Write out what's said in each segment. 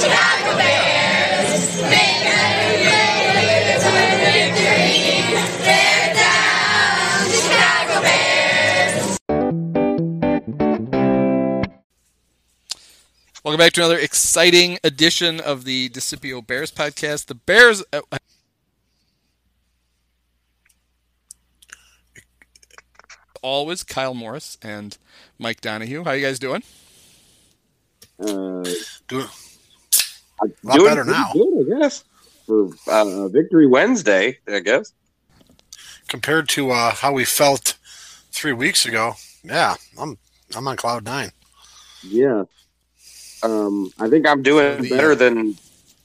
Chicago Bears. Make it to victory. Down, Chicago Bears. Welcome back to another exciting edition of the Discipio Bears podcast. The Bears. Uh, always Kyle Morris and Mike Donahue. How you guys doing? Uh, Do, a lot better now. Good, I guess. For uh, Victory Wednesday, I guess. compared to uh, how we felt three weeks ago, yeah, I'm I'm on cloud nine. Yeah. Um, I think I'm doing Yeah. better than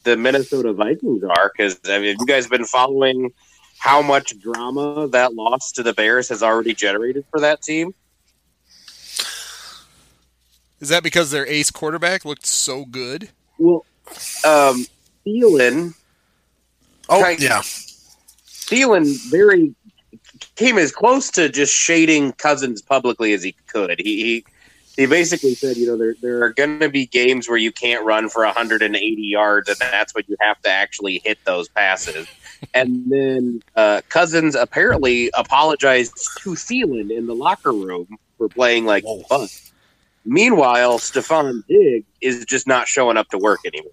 the Minnesota Vikings are because I mean, have you guys been following how much drama that loss to the Bears has already generated for that team? Is that because their ace quarterback looked so good? Well, um, Thielen, Oh Right. yeah, Thielen very came as close to just shading Cousins publicly as he could. He he, he basically said, you know, there there are going to be games where you can't run for 180 yards, and that's when you have to actually hit those passes. And then uh, Cousins apparently apologized to Thielen in the locker room for playing like Whoa. fun. Meanwhile, Stefon Diggs is just not showing up to work anymore.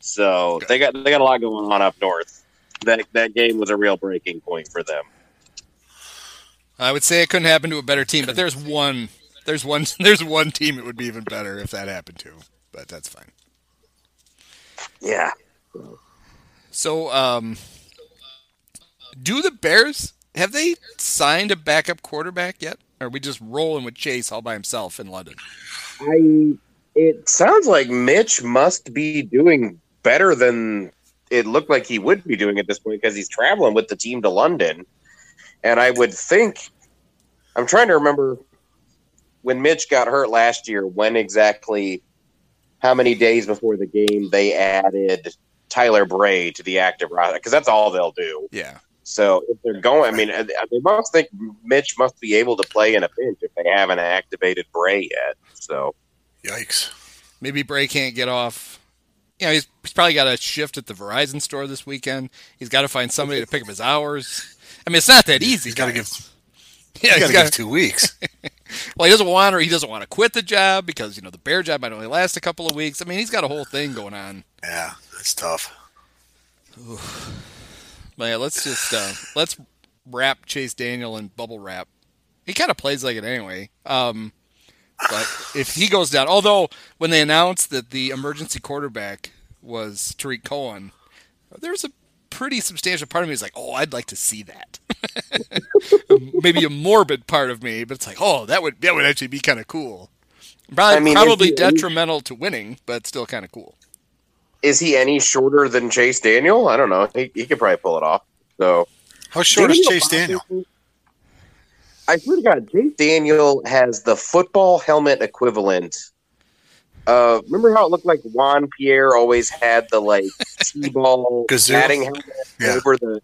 So they got they got a lot going on up north. That that game was a real breaking point for them. I would say it couldn't happen to a better team, but there's one, there's one, there's one team it would be even better if that happened to. But that's fine. Yeah. So, um, do the Bears have they signed a backup quarterback yet? Or are we just rolling with Chase all by himself in London? I it sounds like Mitch must be doing better than it looked like he would be doing at this point because he's traveling with the team to London. And I would think I'm trying to remember when Mitch got hurt last year, when exactly how many days before the game they added Tyler Bray to the active roster because that's all they'll do. Yeah. So if they're going, I mean, uh, they must think Mitch must be able to play in a pinch if they haven't activated Bray yet. So yikes. Maybe Bray can't get off. You know, he's, he's probably got a shift at the Verizon store this weekend. He's got to find somebody to pick up his hours. I mean, it's not that easy. He's got to give. Yeah, He's he's got to give two weeks. Well, he doesn't want or he doesn't want to quit the job because you know the bear job might only last a couple of weeks. I mean, he's got a whole thing going on. yeah, it's tough. But yeah, let's just uh, let's wrap Chase Daniel in bubble wrap. He kind of plays like it anyway. Um, but if he goes down, although when they announced that the emergency quarterback was Tarik Cohen, there's a pretty substantial part of me is like, oh, I'd like to see that. Maybe a morbid part of me, but it's like, oh, that would that would actually be kind of cool. Probably, I mean, probably if you- detrimental to winning, but still kind of cool. is he any shorter than Chase Daniel? I don't know. He, he could probably pull it off. So How short is Daniel Chase Daniel? I swear to God, Chase Daniel has the football helmet equivalent. Uh, remember how it looked like Juan Pierre always had the like T-ball batting helmet Yeah. over the.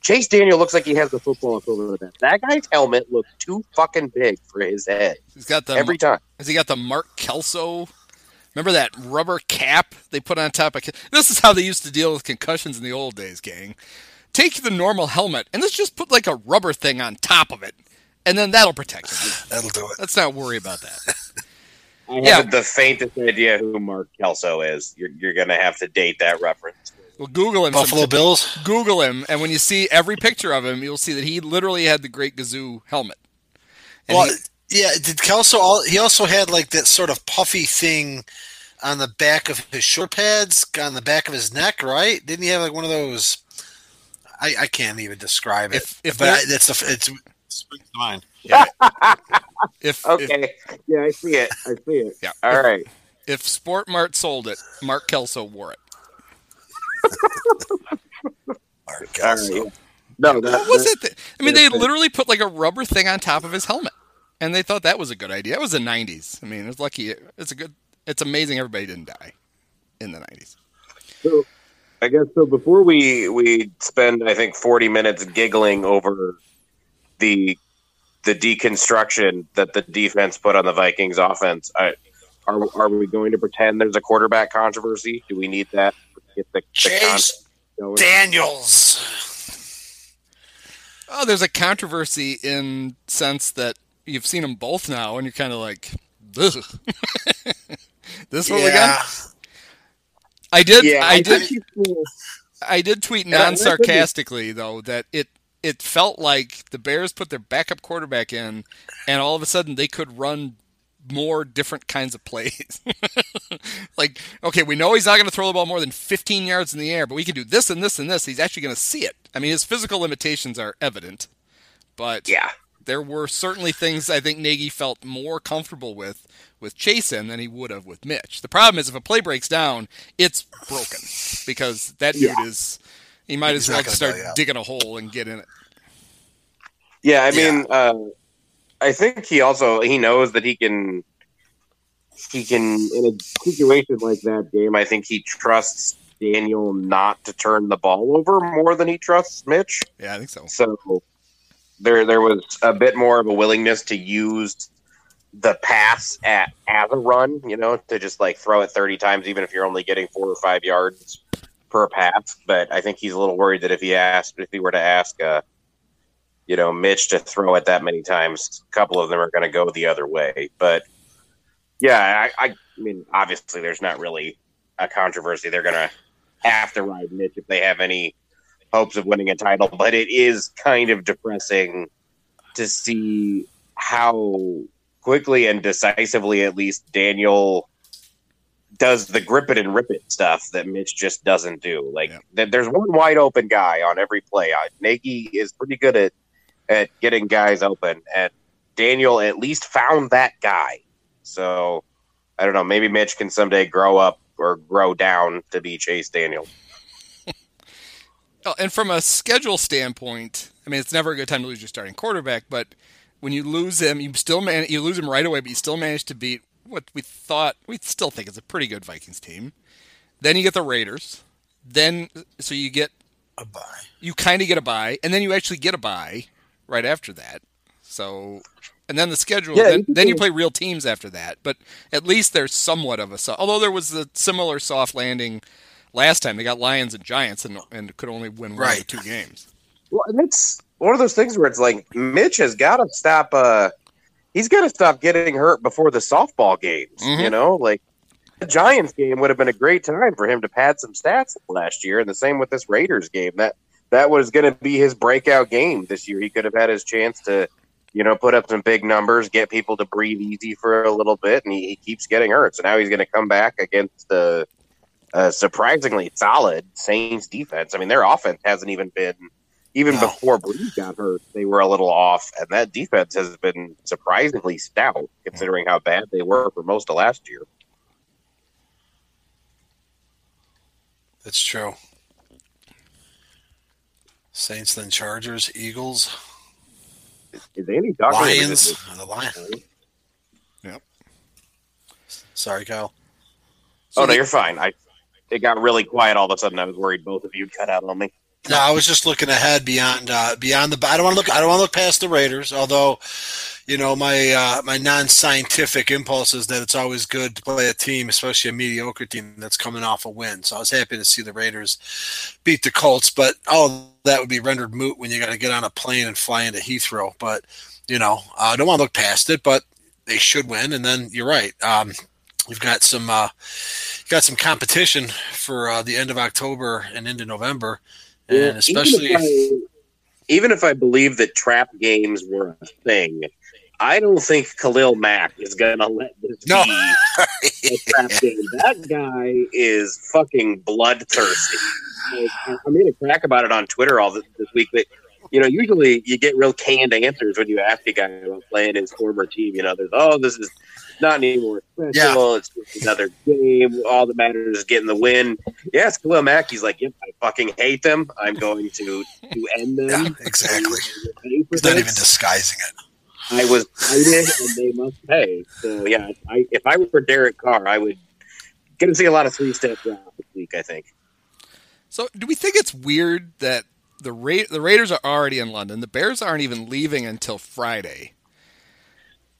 Chase Daniel looks like he has the football equivalent of that. That guy's helmet looked too fucking big for his head He's got the every time. Has he got the Mark Kelso? Remember that rubber cap they put on top of? It? This is how they used to deal with concussions in the old days, gang. Take the normal helmet and let's just put like a rubber thing on top of it, and then that'll protect him. That'll do it. Let's not worry about that. I Yeah. have the faintest idea who Mark Kelso is. You're, you're going to have to date that reference. Well, Google him. Buffalo sometime. Bills. Google him, and when you see every picture of him, you'll see that he literally had the Great Gazoo helmet. And Well, he- yeah. Did Kelso? All, he also had like that sort of puffy thing on the back of his shoulder pads, on the back of his neck, right? Didn't he have like one of those? I, I can't even describe it. If- if but there- I, it's a, it's it springs to mind. if, if Okay. yeah, I see it. I see it. Yeah. All right. if Sport Mart sold it, Mark Kelso wore it. Mark All right. Kelso. yeah. No, that, What was that- it? That, I mean, they literally put like a rubber thing on top of his helmet, and they thought that was a good idea. It was the '90s. I mean, it's lucky. It's a good. It's amazing everybody didn't die in the '90s. So, I guess so. Before we we spend, I think, forty minutes giggling over the the deconstruction that the defense put on the Vikings offense. I, Are are we going to pretend there's a quarterback controversy? Do we need that? Get the, the Chase con- Daniels. Oh, there's a controversy in sense that you've seen them both now, and you're kind of like, Ugh. this what we got? I did. Yeah, I did. I did tweet non that could be- sarcastically though that it it felt like the Bears put their backup quarterback in, and all of a sudden they could run more different kinds of plays. like, okay, we know he's not going to throw the ball more than 15 yards in the air, but we can do this and this and this. He's actually going to see it. I mean, his physical limitations are evident, but Yeah, there were certainly things I think Nagy felt more comfortable with with Chasen than he would have with Mitch. The problem is if a play breaks down, it's broken because that dude is he might He's as well start bail you out. digging a hole and get in it. yeah. I Yeah. mean, uh, I think he also he knows that he can. He can in a situation like that game. I think he trusts Daniel not to turn the ball over more than he trusts Mitch. Yeah, I think so. So there there was a bit more of a willingness to use the pass at as a run, you know, to just like throw it 30 times even if you're only getting 4 or 5 yards per pass, but I think he's a little worried that if he asked if he were to ask uh you know, Mitch to throw it that many times, a couple of them are going to go the other way. But yeah, I, I mean, obviously, there's not really a controversy. They're going to have to ride Mitch if they have any hopes of winning a title. But it is kind of depressing to see how quickly and decisively, at least, Daniel does the grip it and rip it stuff that Mitch just doesn't do. Like, Yep. th- there's one wide open guy on every play. Uh, Nagy is pretty good at at getting guys open, and Daniel at least found that guy. So I don't know. Maybe Mitch can someday grow up or grow down to be Chase Daniel. Oh, and from a schedule standpoint, I mean, it's never a good time to lose your starting quarterback, but when you lose him, you still man you lose him right away, but you still manage to beat what we thought we still think is a pretty good Vikings team. Then you get the Raiders. Then so you get A buy. you kind of get a buy, and then you actually get a buy right after that. So, and then the schedule, Yeah, then, you then you play real teams after that. But at least there's somewhat of a so- although there was a similar soft landing last time. They got Lions and Giants and and could only win one Right. or two games. Well, and it's one of those things where it's like Mitch has got to stop. Uh, he's got to stop getting hurt before the softball games. Mhm. You know, like the Giants game would have been a great time for him to pad some stats last year, and the same with this Raiders game. That that was going to be his breakout game this year. He could have had his chance to, you know, put up some big numbers, get people to breathe easy for a little bit, and he, he keeps getting hurt. So now he's going to come back against the uh, surprisingly solid Saints defense. I mean, their offense hasn't even been even No. before Brees got hurt. They were a little off, and that defense has been surprisingly stout considering how bad they were for most of last year. That's true. Saints, then Chargers, Eagles, Is Andy talking? Lions. The Lions. Yep. Sorry, Kyle. So oh no, the- you're fine. I it got really quiet all of a sudden. I was worried both of you cut out on me. No, I was just looking ahead beyond uh, beyond the. I don't want to look. I don't want to look past the Raiders. Although, you know, my uh, my non-scientific impulse is that it's always good to play a team, especially a mediocre team that's coming off a win. So I was happy to see the Raiders beat the Colts, but all that would be rendered moot when you got to get on a plane and fly into Heathrow. But you know, I don't want to look past it, but they should win. And then you're right. Um, you've got some uh, got some competition for uh, the end of October and into November, and especially. even if, I, even if I believe that trap games were a thing, I don't think Khalil Mack is going to let this No. be a trap game. That guy is fucking bloodthirsty. I I made a crack about it on Twitter all this, this week, but you know, usually you get real canned answers when you ask a guy about playing his former team. You know, there's oh, this is not anymore special. It's just another game. All that matters is getting the win. Yes, Khalil Mack. He's like, yep, I fucking hate them. I'm going to to end them. Yeah, exactly. Pay He's not even disguising it. I was cited and they must pay. So yeah, I, if I were for Derek Carr, I would going to see a lot of three step drop this week. I think. So, do we think it's weird that the Ra- the Raiders are already in London? The Bears aren't even leaving until Friday.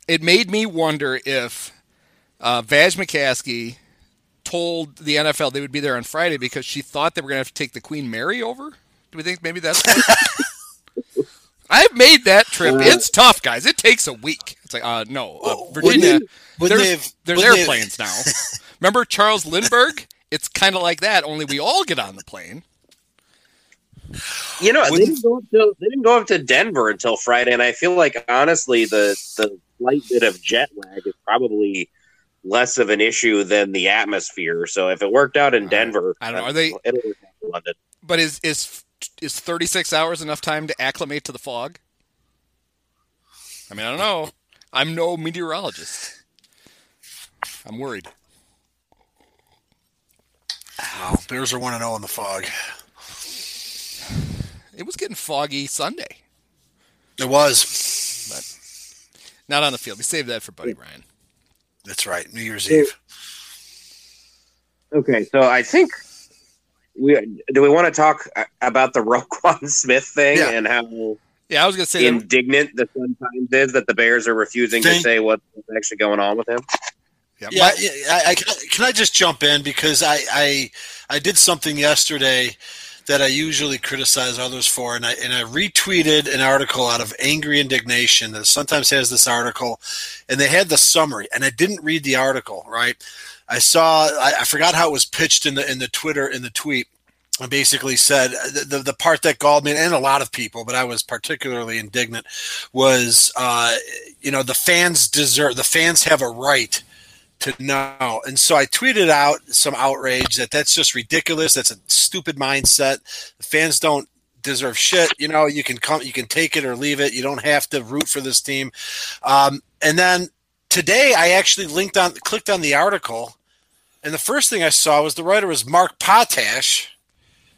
It made me wonder if uh, Vaj McCaskey told the NFL they would be there on Friday because she thought they were going to have to take the Queen Mary over. Do we think maybe that's? I've made that trip. It's tough, guys. It takes a week. It's like, uh, no, uh, Virginia. wouldn't they- wouldn't they there's have- there's airplanes now. Remember Charles Lindbergh? It's kind of like that. Only we all get on the plane. You know, they didn't, go up to, they didn't go up to Denver until Friday, and I feel like honestly, the the slight bit of jet lag is probably less of an issue than the atmosphere. So if it worked out in Uh, Denver, I don't know. Are they- It'll work out in London. But is is is 36 hours enough time to acclimate to the fog? I mean, I don't know. I'm no meteorologist. I'm worried. Wow, Bears are one and zero in the fog. It was getting foggy Sunday. It was. But not on the field. We saved that for Buddy Ryan. That's right. New Year's Yeah. Eve. Okay, so I think we do we want to talk about the Roquan Smith thing Yeah. and how Yeah, I was gonna say. that- indignant the Sun Times is that the Bears are refusing to say what's actually going on with him. yeah, Yeah, yeah, I, I, can I just jump in because I, I I did something yesterday that I usually criticize others for, and I and I retweeted an article out of angry indignation that sometimes has this article, and they had the summary, and I didn't read the article. Right, I saw I, I forgot how it was pitched in the in the Twitter in the tweet. I basically said the, the the part that galled me, and a lot of people, but I was particularly indignant, was uh, you know the fans deserve the fans have a right to know. And so I tweeted out some outrage that that's just ridiculous. That's a stupid mindset. Fans don't deserve shit. You know, you can come, you can take it or leave it. You don't have to root for this team. Um, and then today I actually linked on, clicked on the article, and the first thing I saw was the writer was Mark Potash.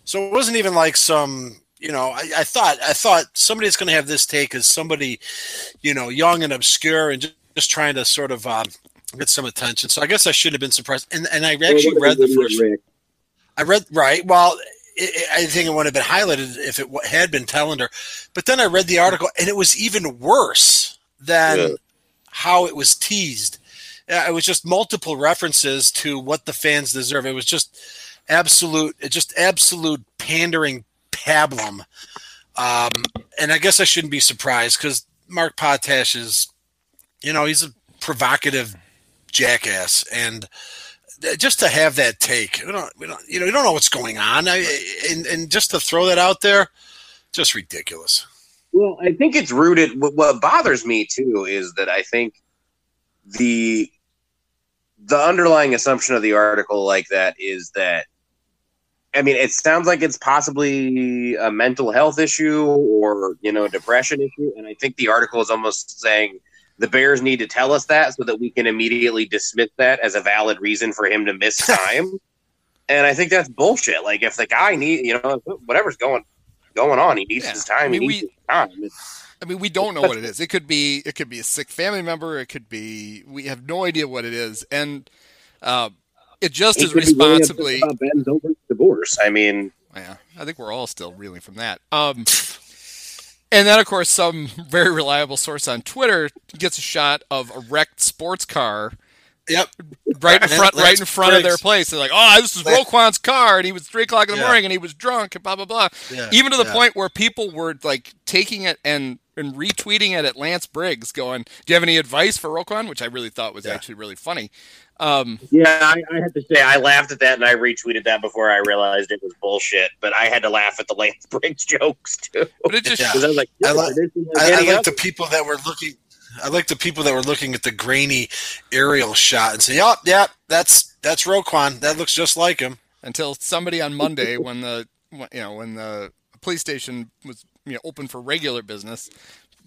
So it wasn't even like some. You know, I, I thought I thought somebody's going to have this take as somebody, you know, young and obscure and just, just trying to sort of um, get some attention. So I guess I should have been surprised. And and I actually read the first. I read right. Well, it, it- I think it would have been highlighted if it had been Telander, but then I read the article and it was even worse than Yeah. how it was teased. It was just multiple references to what the fans deserve. It was just absolute, just absolute pandering pablum. Um, and I guess I shouldn't be surprised because Mark Potash is, you know, he's a provocative jackass, and uh, just to have that take, we don't, we don't, you know, we don't know what's going on, I, and and just to throw that out there, just ridiculous. Well, I think it's rooted. What, what bothers me too is that I think the the underlying assumption of the article like that is that I mean, it sounds like it's possibly a mental health issue or you know depression issue, and I think the article is almost saying the Bears need to tell us that so that we can immediately dismiss that as a valid reason for him to miss time. and I think that's bullshit. Like if the guy need you know whatever's going going on, he needs Yeah. his time. I mean, we- his time. I mean, we don't know what it is. It could be it could be a sick family member. It could be we have no idea what it is, and uh, it just as could be really upset responsibly. about Ben Zobrist's divorce. I mean, Yeah, I think we're all still reeling from that. Um, and then, of course, some very reliable source on Twitter gets a shot of a wrecked sports car Yep. right in front, right in front of their place. They're like, "Oh, this is Roquan's car, and he was three o'clock in the Yeah. morning, and he was drunk, and blah blah blah." Yeah, Even to the yeah. point where people were like taking it and and retweeting it at Lance Briggs, going, "Do you have any advice for Roquan?" Which I really thought was actually really funny. Um, yeah, I, I have to say I laughed at that and I retweeted that before I realized it was bullshit. But I had to laugh at the Lance Briggs jokes too but it just yeah. I was like, I yeah, like- this like I, I like the people that were looking. I like the people that were looking at the grainy aerial shot and say, "Yep, yep, that's that's Roquan. That looks just like him." until somebody on Monday, when the you know when the police station was you know open for regular business,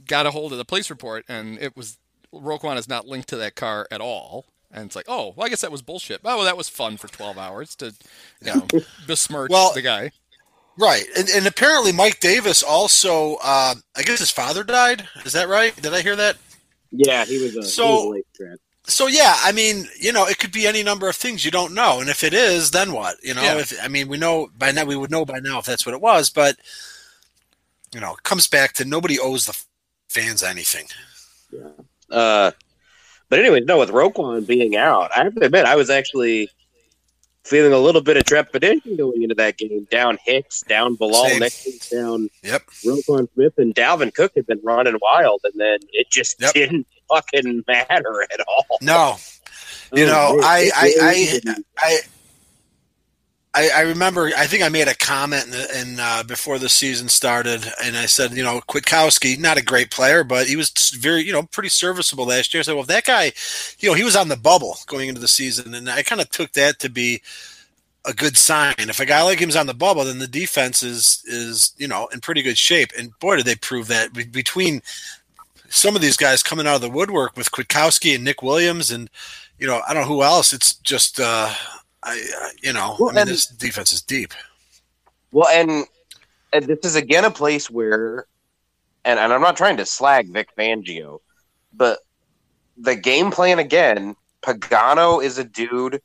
got a hold of the police report, and it was Roquan is not linked to that car at all. And it's like, oh, well, I guess that was bullshit. Oh, well, that was fun for 12 hours to, you know, besmirch Well- the guy. Right, and, and apparently Mike Davis also. Uh, I guess his father died. Is that right? Did I hear that? yeah, he was a, So- he was a late grad. So yeah, I mean, you know, it could be any number of things you don't know, and if it is, then what? You know, Yeah. if I mean, we know by now, we would know by now if that's what it was, but you know, it comes back to nobody owes the fans anything. Yeah. Uh, But anyway, no, with Roquan being out, I have to admit I was actually feeling a little bit of trepidation going into that game. Down Hicks, down Bilal Same. Nichols, down Yep. Roquan Smith, and Dalvin Cook had been running wild, and then it just Yep. didn't fucking matter at all. No, You Oh, know, I- I- I- I, I I remember. I think I made a comment in, in uh, before the season started, and I said, you know, Kwiatkowski, not a great player, but he was very, you know, pretty serviceable last year. I said, well, that guy, you know, he was on the bubble going into the season, and I kind of took that to be a good sign. If a guy like him's on the bubble, then the defense is is you know in pretty good shape. And boy, did they prove that Be- between some of these guys coming out of the woodwork with Kwiatkowski and Nick Williams, and you know I don't know who else. It's just uh, I uh, you know Well, I mean and- this defense is deep. Well, and, and this is again a place where, and, and I'm not trying to slag Vic Fangio, but the game plan again, Pagano is a dude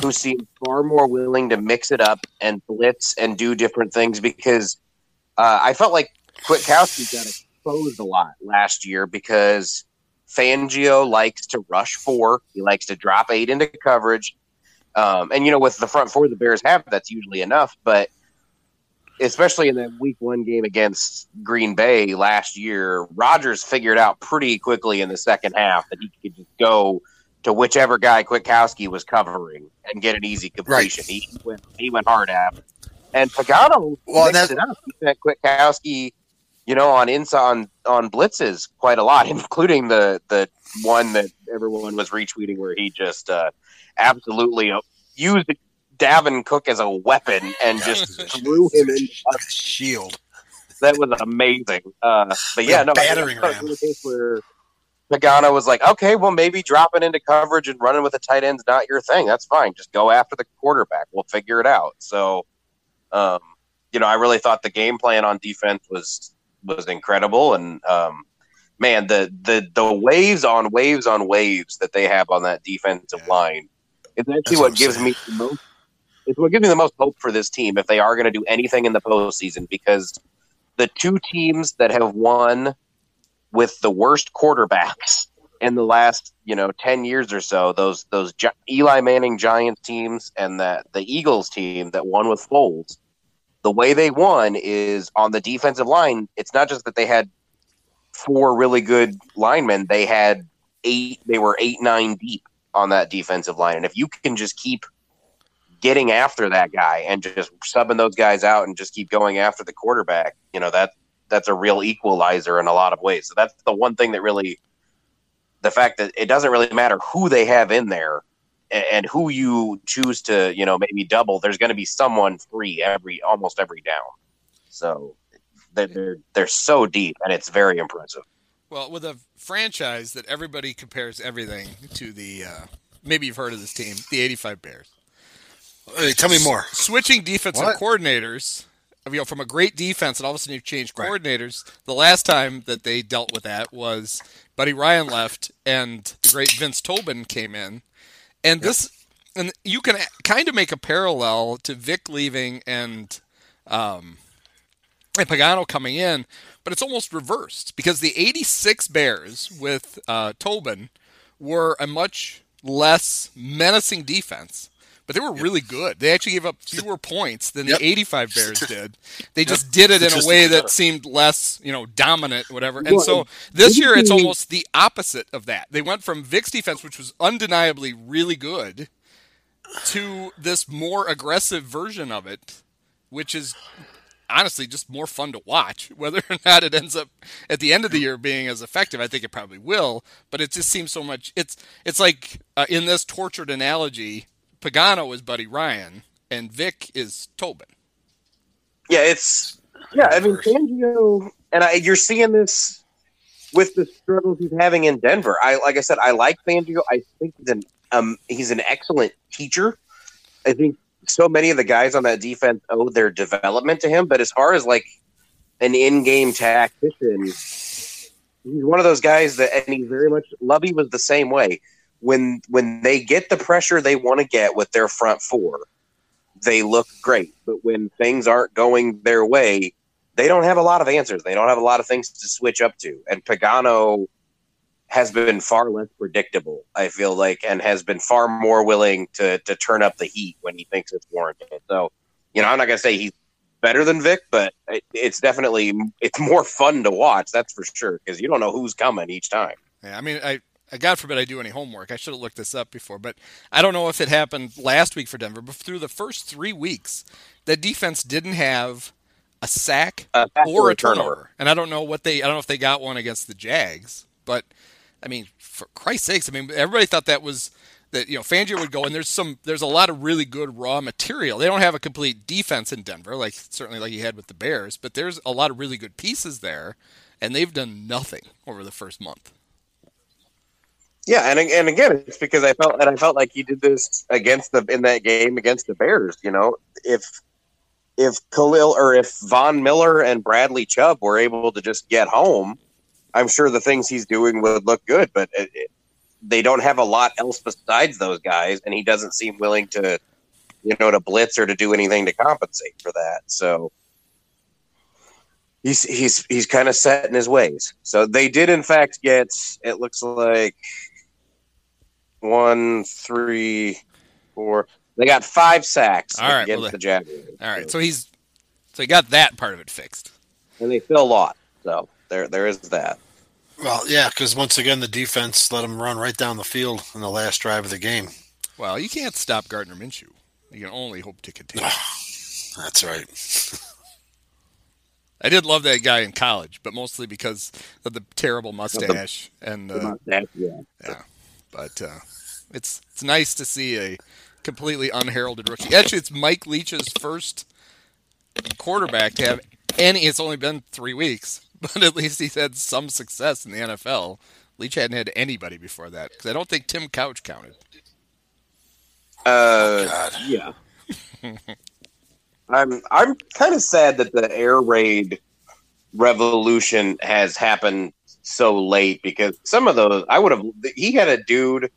who seems far more willing to mix it up and blitz and do different things because uh, I felt like Kwiatkowski got exposed a lot last year because Fangio likes to rush four. He likes to drop eight into coverage. Um, and, you know, with the front four the Bears have, that's usually enough. But especially in that week one game against Green Bay last year, Rodgers figured out pretty quickly in the second half that he could just go to whichever guy Kwiatkowski was covering and get an easy completion. He went he went hard at it. And Pagano Well, mixed that- it up. He sent Kwiatkowski, you know, on inside on, on blitzes quite a lot, including the the one that everyone was retweeting where he just uh, absolutely used Dalvin Cook as a weapon and just threw him in. a shield. That was amazing. Uh, but yeah, no, battering ram. where Pagano was like, okay, well, maybe dropping into coverage and running with the tight end's not your thing. That's fine. Just go after the quarterback. We'll figure it out. So, um, you know, I really thought the game plan on defense was was incredible, and um, man, the the the waves on waves on waves that they have on that defensive Yeah. line is actually That's what what gives me the most. It's what gives me the most hope for this team if they are going to do anything in the postseason because the two teams that have won with the worst quarterbacks in the last you know 10 years or so those those Gi- Eli Manning Giants teams and that the Eagles team that won with Foles the way they won is on the defensive line it's not just that they had four really good linemen they had eight they were 8 9 deep on that defensive line and if you can just keep getting after that guy and just subbing those guys out and just keep going after the quarterback you know that that's a real equalizer in a lot of ways. So that's the one thing that really, the fact that it doesn't really matter who they have in there and, who you choose to, you know, maybe double. There's going to be someone free every almost every down. So they're, they're so deep, and it's very impressive. Well, with a franchise that everybody compares everything to the, uh, maybe you've heard of this team, the 85 Bears. Hey, tell me more. Switching defensive What? coordinators, you know, from a great defense, and all of a sudden you change coordinators. The last time that they dealt with that was Buddy Ryan left, and the great Vince Tobin came in, and this, and you can kind of make a parallel to Vic leaving and, um, and Pagano coming in, but it's almost reversed because the '86 Bears with uh, Tobin were a much less menacing defense, but they were really good. They actually gave up fewer points than Yep. the 85 Bears did. They just did it in a way that seemed less, you know, dominant, whatever. And so this year it's almost the opposite of that. They went from Vic's defense, which was undeniably really good, to this more aggressive version of it, which is honestly just more fun to watch. Whether or not it ends up at the end of the year being as effective, I think it probably will. But it just seems so much. It's it's like uh, in this tortured analogy, Pagano is Buddy Ryan and Vic is Tobin. Yeah, it's yeah. I mean, Fangio, and I, you're seeing this with the struggles he's having in Denver. I like I said, I like Fangio. I think he's an um he's an excellent teacher. I think so many of the guys on that defense owe their development to him. But as far as like an in-game tactician, he's one of those guys that, and he's very much. Lovie was the same way. When when they get the pressure they want to get with their front four, they look great. But when things aren't going their way, they don't have a lot of answers. They don't have a lot of things to switch up to. And Pagano has been far less predictable. I feel like, and has been far more willing to to turn up the heat when he thinks it's warranted. So, you know, I'm not gonna say he's better than Vic, but it, it's definitely it's more fun to watch. That's for sure because you don't know who's coming each time. Yeah, I mean, I, God forbid I do any homework. I should have looked this up before, but I don't know if it happened last week for Denver, but through the first three weeks, the defense didn't have a sack Uh, or a turnover. turnover. And I don't know what they I don't know if they got one against the Jags, but I mean, for Christ's sakes, I mean everybody thought that was that you know Fangio would go and there's some there's a lot of really good raw material. They don't have a complete defense in Denver, like certainly like he had with the Bears, but there's a lot of really good pieces there, and they've done nothing over the first month. Yeah, and and again, it's because I felt and I felt like he did this against the in that game against the Bears. You know, if if Khalil or if Von Miller and Bradley Chubb were able to just get home, I'm sure the things he's doing would look good. But it, it, they don't have a lot else besides those guys, and he doesn't seem willing to, you know, to blitz or to do anything to compensate for that. So he's he's he's kind of set in his ways. So they did in fact get. It looks like one, three, four. They got five sacks All right, against well, the Jaguars. All right, so he's so he got that part of it fixed. and they still lost. So there, there is that. Well, yeah, because once again, the defense let him run right down the field in the last drive of the game. Well, you can't stop Gardner Minshew. You can only hope to continue. That's right. I did love that guy in college, but mostly because of the terrible mustache and uh, yeah. but uh, it's it's nice to see a completely unheralded rookie. Actually, it's Mike Leach's first quarterback to have any. It's only been three weeks, but at least he's had some success in the NFL. Leach hadn't had anybody before that because I don't think Tim Couch counted. Uh, God. yeah. I'm I'm kind of sad that the air raid revolution has happened so late because some of those I would have. He had a dude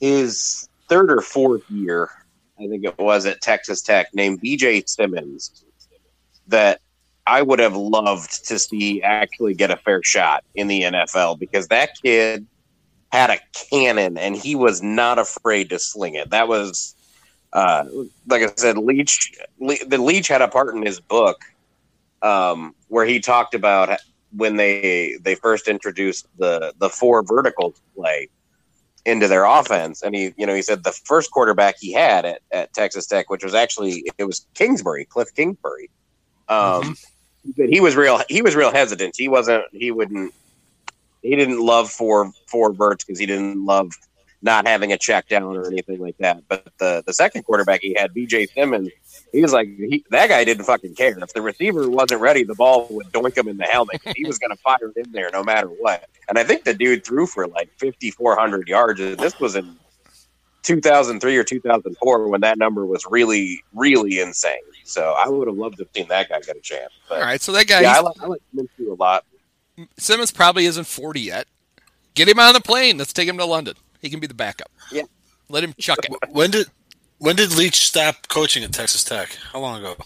his third or fourth year, I think it was at Texas Tech, named B.J. Symons, that I would have loved to see actually get a fair shot in the NFL because that kid had a cannon and he was not afraid to sling it. That was, uh, like I said, Leach. Le- the Leach had a part in his book um, where he talked about when they they first introduced the the four verticals play into their offense, and he you know he said the first quarterback he had at, at Texas Tech, which was actually it was Kingsbury, Cliff Kingsbury. Um, he was real he was real hesitant. He wasn't he wouldn't he didn't love four four verts because he didn't love not having a check down or anything like that. But the the second quarterback he had, BJ Symons, he was like he, that guy didn't fucking care. If the receiver wasn't ready, the ball would doink him in the helmet. He was going to fire it in there no matter what. And I think the dude threw for like fifty four hundred yards. This was in two thousand three or two thousand four when that number was really really insane. So I would have loved to have seen that guy get a chance. But All right, so that guy yeah, I he's- like I like Minshew a lot. Symons probably isn't 40 yet. Get him on the plane. Let's take him to London. He can be the backup. Yeah. Let him chuck it. When did when did Leach stop coaching at Texas Tech? How long ago?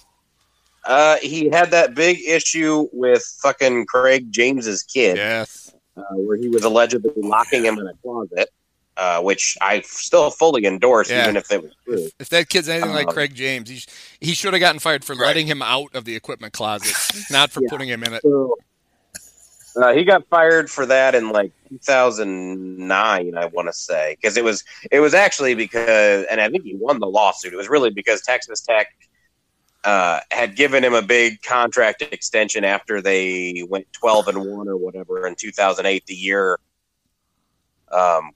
Uh, he had that big issue with fucking Craig James's kid, Yes. uh, where he was allegedly locking him in a closet, uh, which I still fully endorse, Yeah. even if it was true. If that kid's anything like Um, Craig James, he, sh- he should have gotten fired for Right. letting him out of the equipment closet, not for Yeah. putting him in it. So uh, he got fired for that in like 2009, I want to say, because it was it was actually because, and I think he won the lawsuit. It was really because Texas Tech uh, had given him a big contract extension after they went 12 and one or whatever in 2008, the year. Um,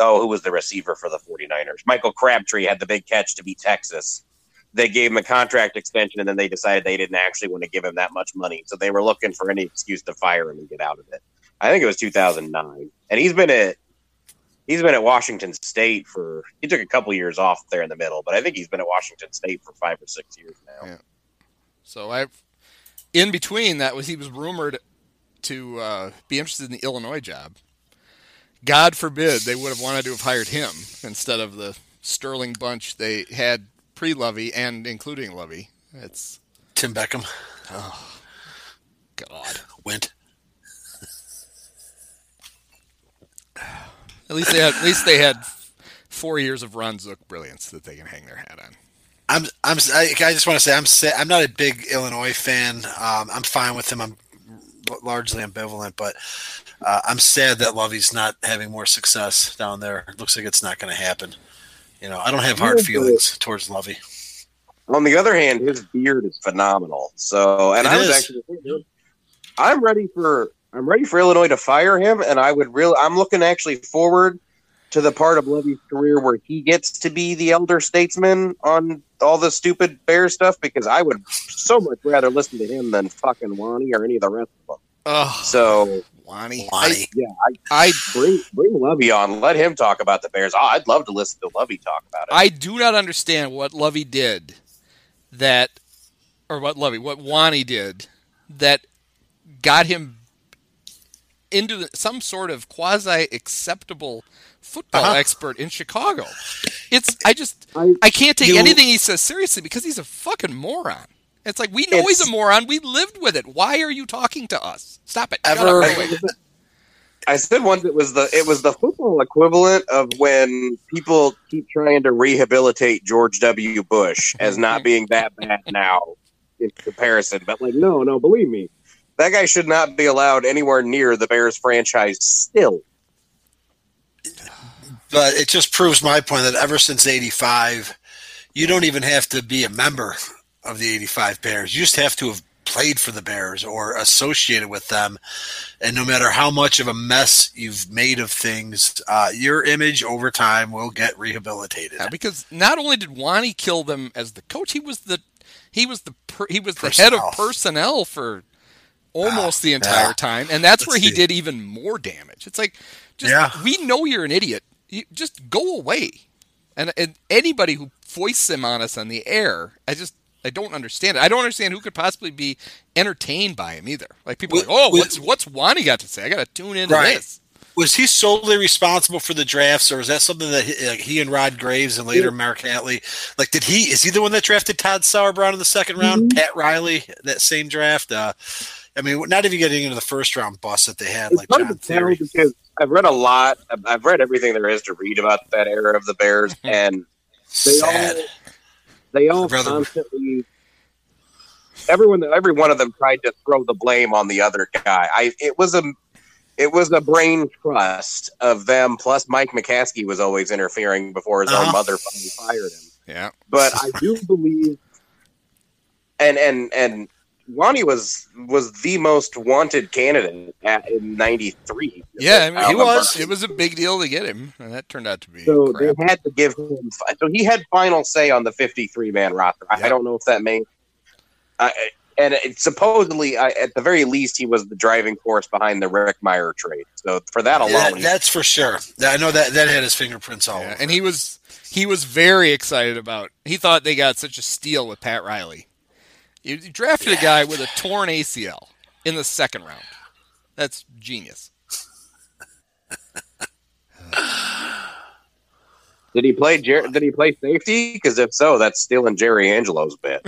oh, who was the receiver for the 49ers? Michael Crabtree had the big catch to beat Texas they gave him a contract extension and then they decided they didn't actually want to give him that much money. So they were looking for any excuse to fire him and get out of it. I think it was 2009. And he's been at he's been at Washington State for he took a couple years off there in the middle, but I think he's been at Washington State for 5 or 6 years now. Yeah. So I, in between that was he was rumored to uh, be interested in the Illinois job. God forbid they would have wanted to have hired him instead of the Sterling bunch they had pre Lovie and including Lovie. It's Tim Beckman God. went. At least they had at least they had four years of Ron Zook brilliance that they can hang their hat on. I'm I'm I, I just want to say I'm I'm not a big Illinois fan. Um, I'm fine with him. I'm largely ambivalent, but uh, I'm sad that Lovie's not having more success down there. It looks like it's not going to happen. You know, I don't have hard feelings towards Lovie. On the other hand, his beard is phenomenal. So, and It I was is. actually, I'm ready for I'm ready for Illinois to fire him, and I would really I'm looking actually forward to the part of Levy's career where he gets to be the elder statesman on all the stupid bear stuff because I would so much rather listen to him than fucking Wanny or any of the rest of them. Oh, So Lonnie. Lonnie. yeah, I bring bring Levy on, let him talk about the Bears. Oh, I'd love to listen to Lovie talk about it. I do not understand what Lovie did that, or what Lovie, what Wanny did that got him into the, some sort of quasi acceptable football Uh-huh. expert in Chicago. It's I just I- I can't take You- anything he says seriously because he's a fucking moron. It's like we know he's a moron. We lived with it. Why are you talking to us? Stop it. Ever- up. Go. I said once it was the it was the football equivalent of when people keep trying to rehabilitate George W. Bush as not being that bad now in comparison. But like, no, no, believe me, that guy should not be allowed anywhere near the Bears franchise. Still, But it just proves my point that ever since '85, you don't even have to be a member of the '85 Bears. You just have to have played for the Bears or associated with them. And no matter how much of a mess you've made of things, uh, your image over time will get rehabilitated. Yeah, because not only did Wanny kill them as the coach, he was the he was the per, he was the head of personnel for almost Ah, the entire yeah. time, and that's where Let's he see. did even more damage. It's like, just Yeah. we know you're an idiot. You, just go away. And, and anybody who foists him on us on the air, I just I don't understand it. I don't understand who could possibly be entertained by him either. Like people are like, oh, with- what's what's Wanny got to say? I got to tune into Right. this. Was he solely responsible for the drafts, or was that something that he, like he and Rod Graves and later Mark Hatley, like, did he? Is he the one that drafted Todd Sauerbrun in the second round? Pat Riley that same draft. Uh, I mean, not even getting into the first round bust that they had, it's like John Thierry. because I've read a lot. I've- read everything there is to read about that era of the Bears, and they Sad. all they all constantly everyone every one of them tried to throw the blame on the other guy i it was a it was a brain trust of them plus mike mccaskey was always interfering before his Uh-huh. own mother finally fired him Yeah. but i do believe and and and Wanny was was the most wanted candidate at, in '93. Yeah, I mean, he was. It was a big deal to get him, and that turned out to be So crap. they had to give him. So he had final say on the 53 man roster. I, I don't know if that made. I and it, supposedly, I, at the very least, he was the driving force behind the Rick Mirer trade. So for that alone, Yeah, that's for sure. I know that that had his fingerprints all Yeah, over. and he was he was very excited about. He thought they got such a steal with Pat Riley. You drafted a guy with a torn ACL in the second round. That's genius. did he play? Jer- did he play safety? Because if so, that's stealing Jerry Angelo's bit.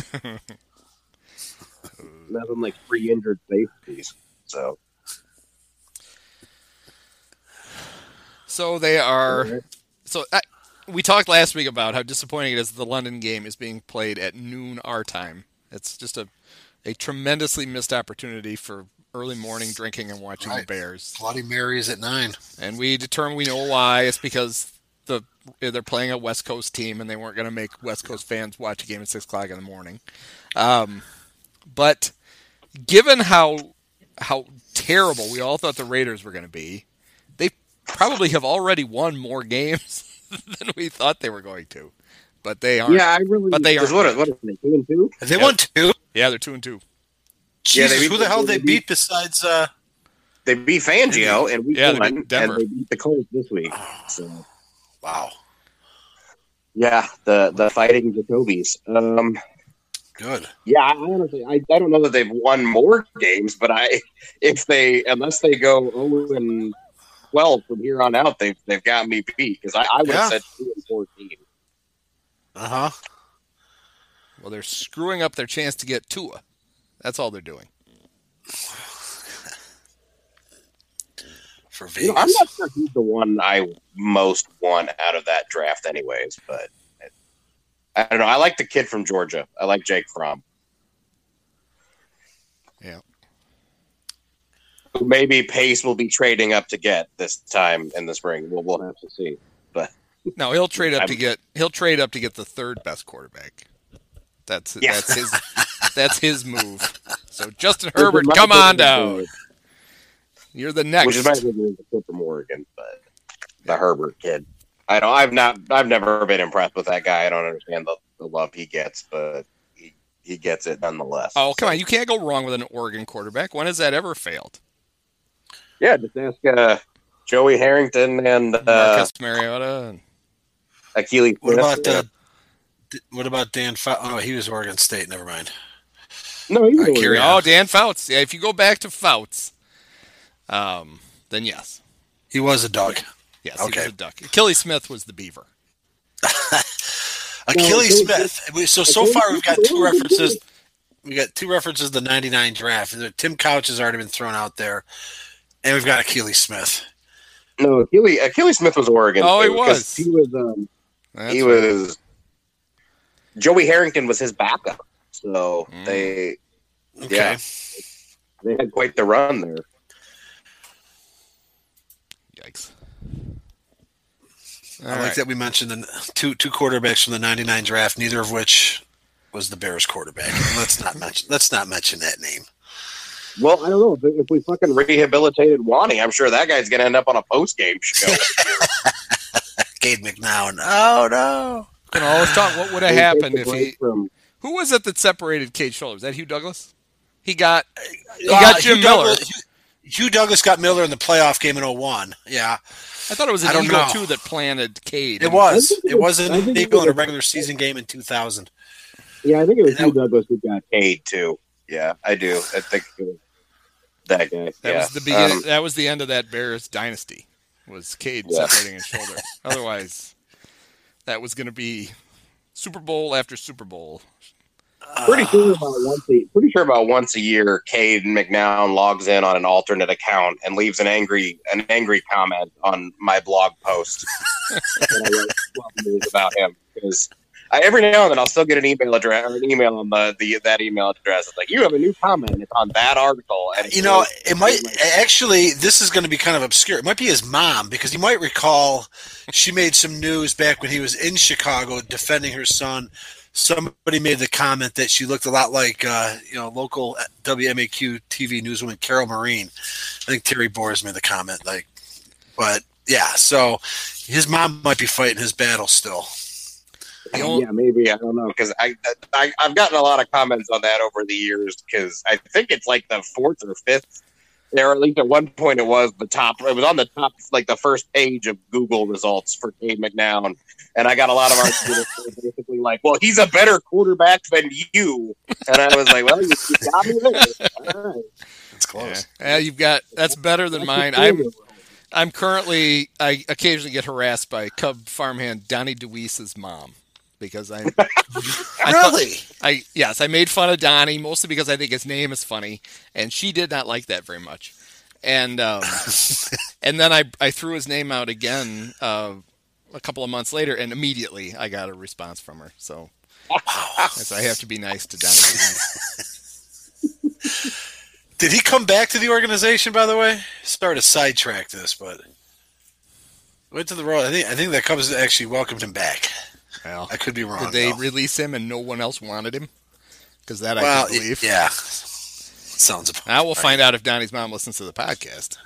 Nothing like free injured safeties. So So they are. So I, we talked last week about how disappointing it is that the London game is being played at noon our time. It's just a a tremendously missed opportunity for early morning drinking and watching the Bears. Bloody Mary's at nine. and we determined we know why. It's because the they're playing a West Coast team, and they weren't going to make West Coast fans watch a game at six o'clock in the morning. Um, but given how how terrible we all thought the Raiders were going to be, they probably have already won more games than we thought they were going to. But they aren't. yeah, I really. But they because aren't. What, are they two and two? Have they Yep. won two? Yeah, they're two and two. Yeah, Jesus, they who the hell they they beat besides? uh They beat Fangio and we Yeah, they beat Denver. and they beat the Colts this week. So. Wow, Yeah, the the fighting Jacobys. Um, good. yeah, I honestly, I, I don't know that they've won more games, but I, if they, unless they go zero and twelve from here on out, they've they've got me beat because I, I would Yeah. have said two and fourteen. Uh huh. Well, they're screwing up their chance to get Tua. That's all they're doing. for You know, I'm not sure he's the one I most want out of that draft, anyways. But I don't know. I like the kid from Georgia. I like Jake Fromm. Yeah. Maybe Pace will be trading up to get this time in the spring. We'll, we'll have to see. No, he'll trade up to I'm- get he'll trade up to get the third best quarterback. That's Yeah. that's his that's his move. So Justin Herbert, come on down. You're the next. Which is my favorite kid from Oregon, but the Herbert kid. I don't. I've not. I've never been impressed with that guy. I don't understand the, the love he gets, but he, he gets it nonetheless. oh come on, you can't go wrong with an Oregon quarterback. When has that ever failed? Yeah, just ask uh, Joey Harrington and uh, Marcus Mariota. and- Akili. What Smith. about uh, D- what about Dan? Fou- oh, he was Oregon State. Never mind. No, he's All right, Oregon. Oh, Dan Fouts. Yeah, if you go back to Fouts, um, then yes, He was a dog. yes, he was a duck. Akili Smith was the beaver. Akili Akili- Smith. So so far we've got two references. We got two references to the '99 draft. Tim Couch has already been thrown out there, and we've got Akili Smith. No, Akili, Akili Smith was Oregon. Oh, he was. He was. Um, That's he right. was. Joey Harrington was his backup, so Mm. they Okay. Yeah. they had quite the run there. Yikes. I All like that we mentioned the two two quarterbacks from the '99 draft, neither of which was the Bears quarterback. let's not mention let's not mention that name. Well, I don't know if, if we fucking rehabilitated Wanny. I'm sure that guy's gonna end up on a post game show. Cade McNown. Oh no. can always talk. What would have happened if he? from Who was it that separated Cade Schiller? Was that Hugh Douglas? He got. He got Jim Miller. Douglas, Hugh, Hugh Douglas got Miller in the playoff game in 01. Yeah, I thought it was I an Eagle know. too that planted Cade. it was. it It was- was I an think it Eagle in a regular season game in 2000. yeah, I think it was That- Hugh Douglas who got Cade too. Yeah, I do. I think it was that guy. That yeah. was the beginning. Um, that was the end of that Bears dynasty. Was Cade Yeah. separating his shoulder? Otherwise, that was going to be Super Bowl after Super Bowl. Uh, pretty sure about once a pretty sure about once a year, Cade McNown logs in on an alternate account and leaves an angry an angry comment on my blog post that I wrote about him because. I, every now and then, I'll still get an email address or an email on the, the that email address. It's like you have a new comment. It's on that article, and You know, it might actually. This is going to be kind of obscure. It might be his mom because you might recall she made some news back when he was in Chicago defending her son. Somebody made the comment that she looked a lot like uh, you know local WMAQ TV newswoman Carol Marin. I think Terry Boers made the comment like, but yeah. So his mom might be fighting his battle still. The only- yeah, maybe I don't know because I, I I've gotten a lot of comments on that over the years because I think it's like the fourth or fifth. There, at least at one point, it was the top. It was on the top, like the first page of Google results for Cade McNown, and I got a lot of arguments that basically like, "Well, he's a better quarterback than you," and I was like, "Well, you, you got me there." All right. It's close. Yeah. Yeah, you've got that's better than mine. I'm I'm currently I occasionally get harassed by Cub farmhand Donnie Dewees's mom because I I thought- Really? I yes, I made fun of Donnie mostly because I think his name is funny, and she did not like that very much. And um, and then I I threw his name out again uh, a couple of months later, and immediately I got a response from her. So, so I have to be nice to Donnie. Did he come back to the organization? By the way, sorry to sidetrack this, but went to the road. I think I think that Cubs actually welcomed him back. Well, I could be wrong. did they though. release him and no one else wanted him? Because that I well, can believe. yeah, sounds about. Now we'll find out if Donnie's mom listens to the podcast.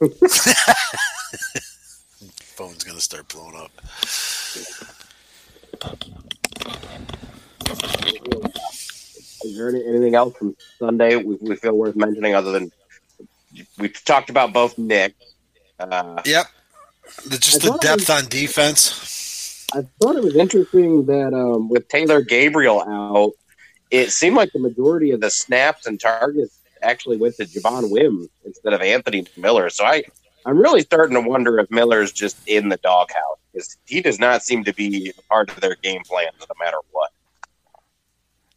Phone's gonna start blowing up. Is there anything else from Sunday we, we feel worth mentioning other than we talked about both Nick? Uh, Yep, the, just the depth on defense. I thought it was interesting that um, with Taylor Gabriel out, it seemed like the majority of the snaps and targets actually went to Javon Wim instead of Anthony Miller. So I, I'm really starting to wonder if Miller's just in the doghouse because he does not seem to be a part of their game plan no matter what.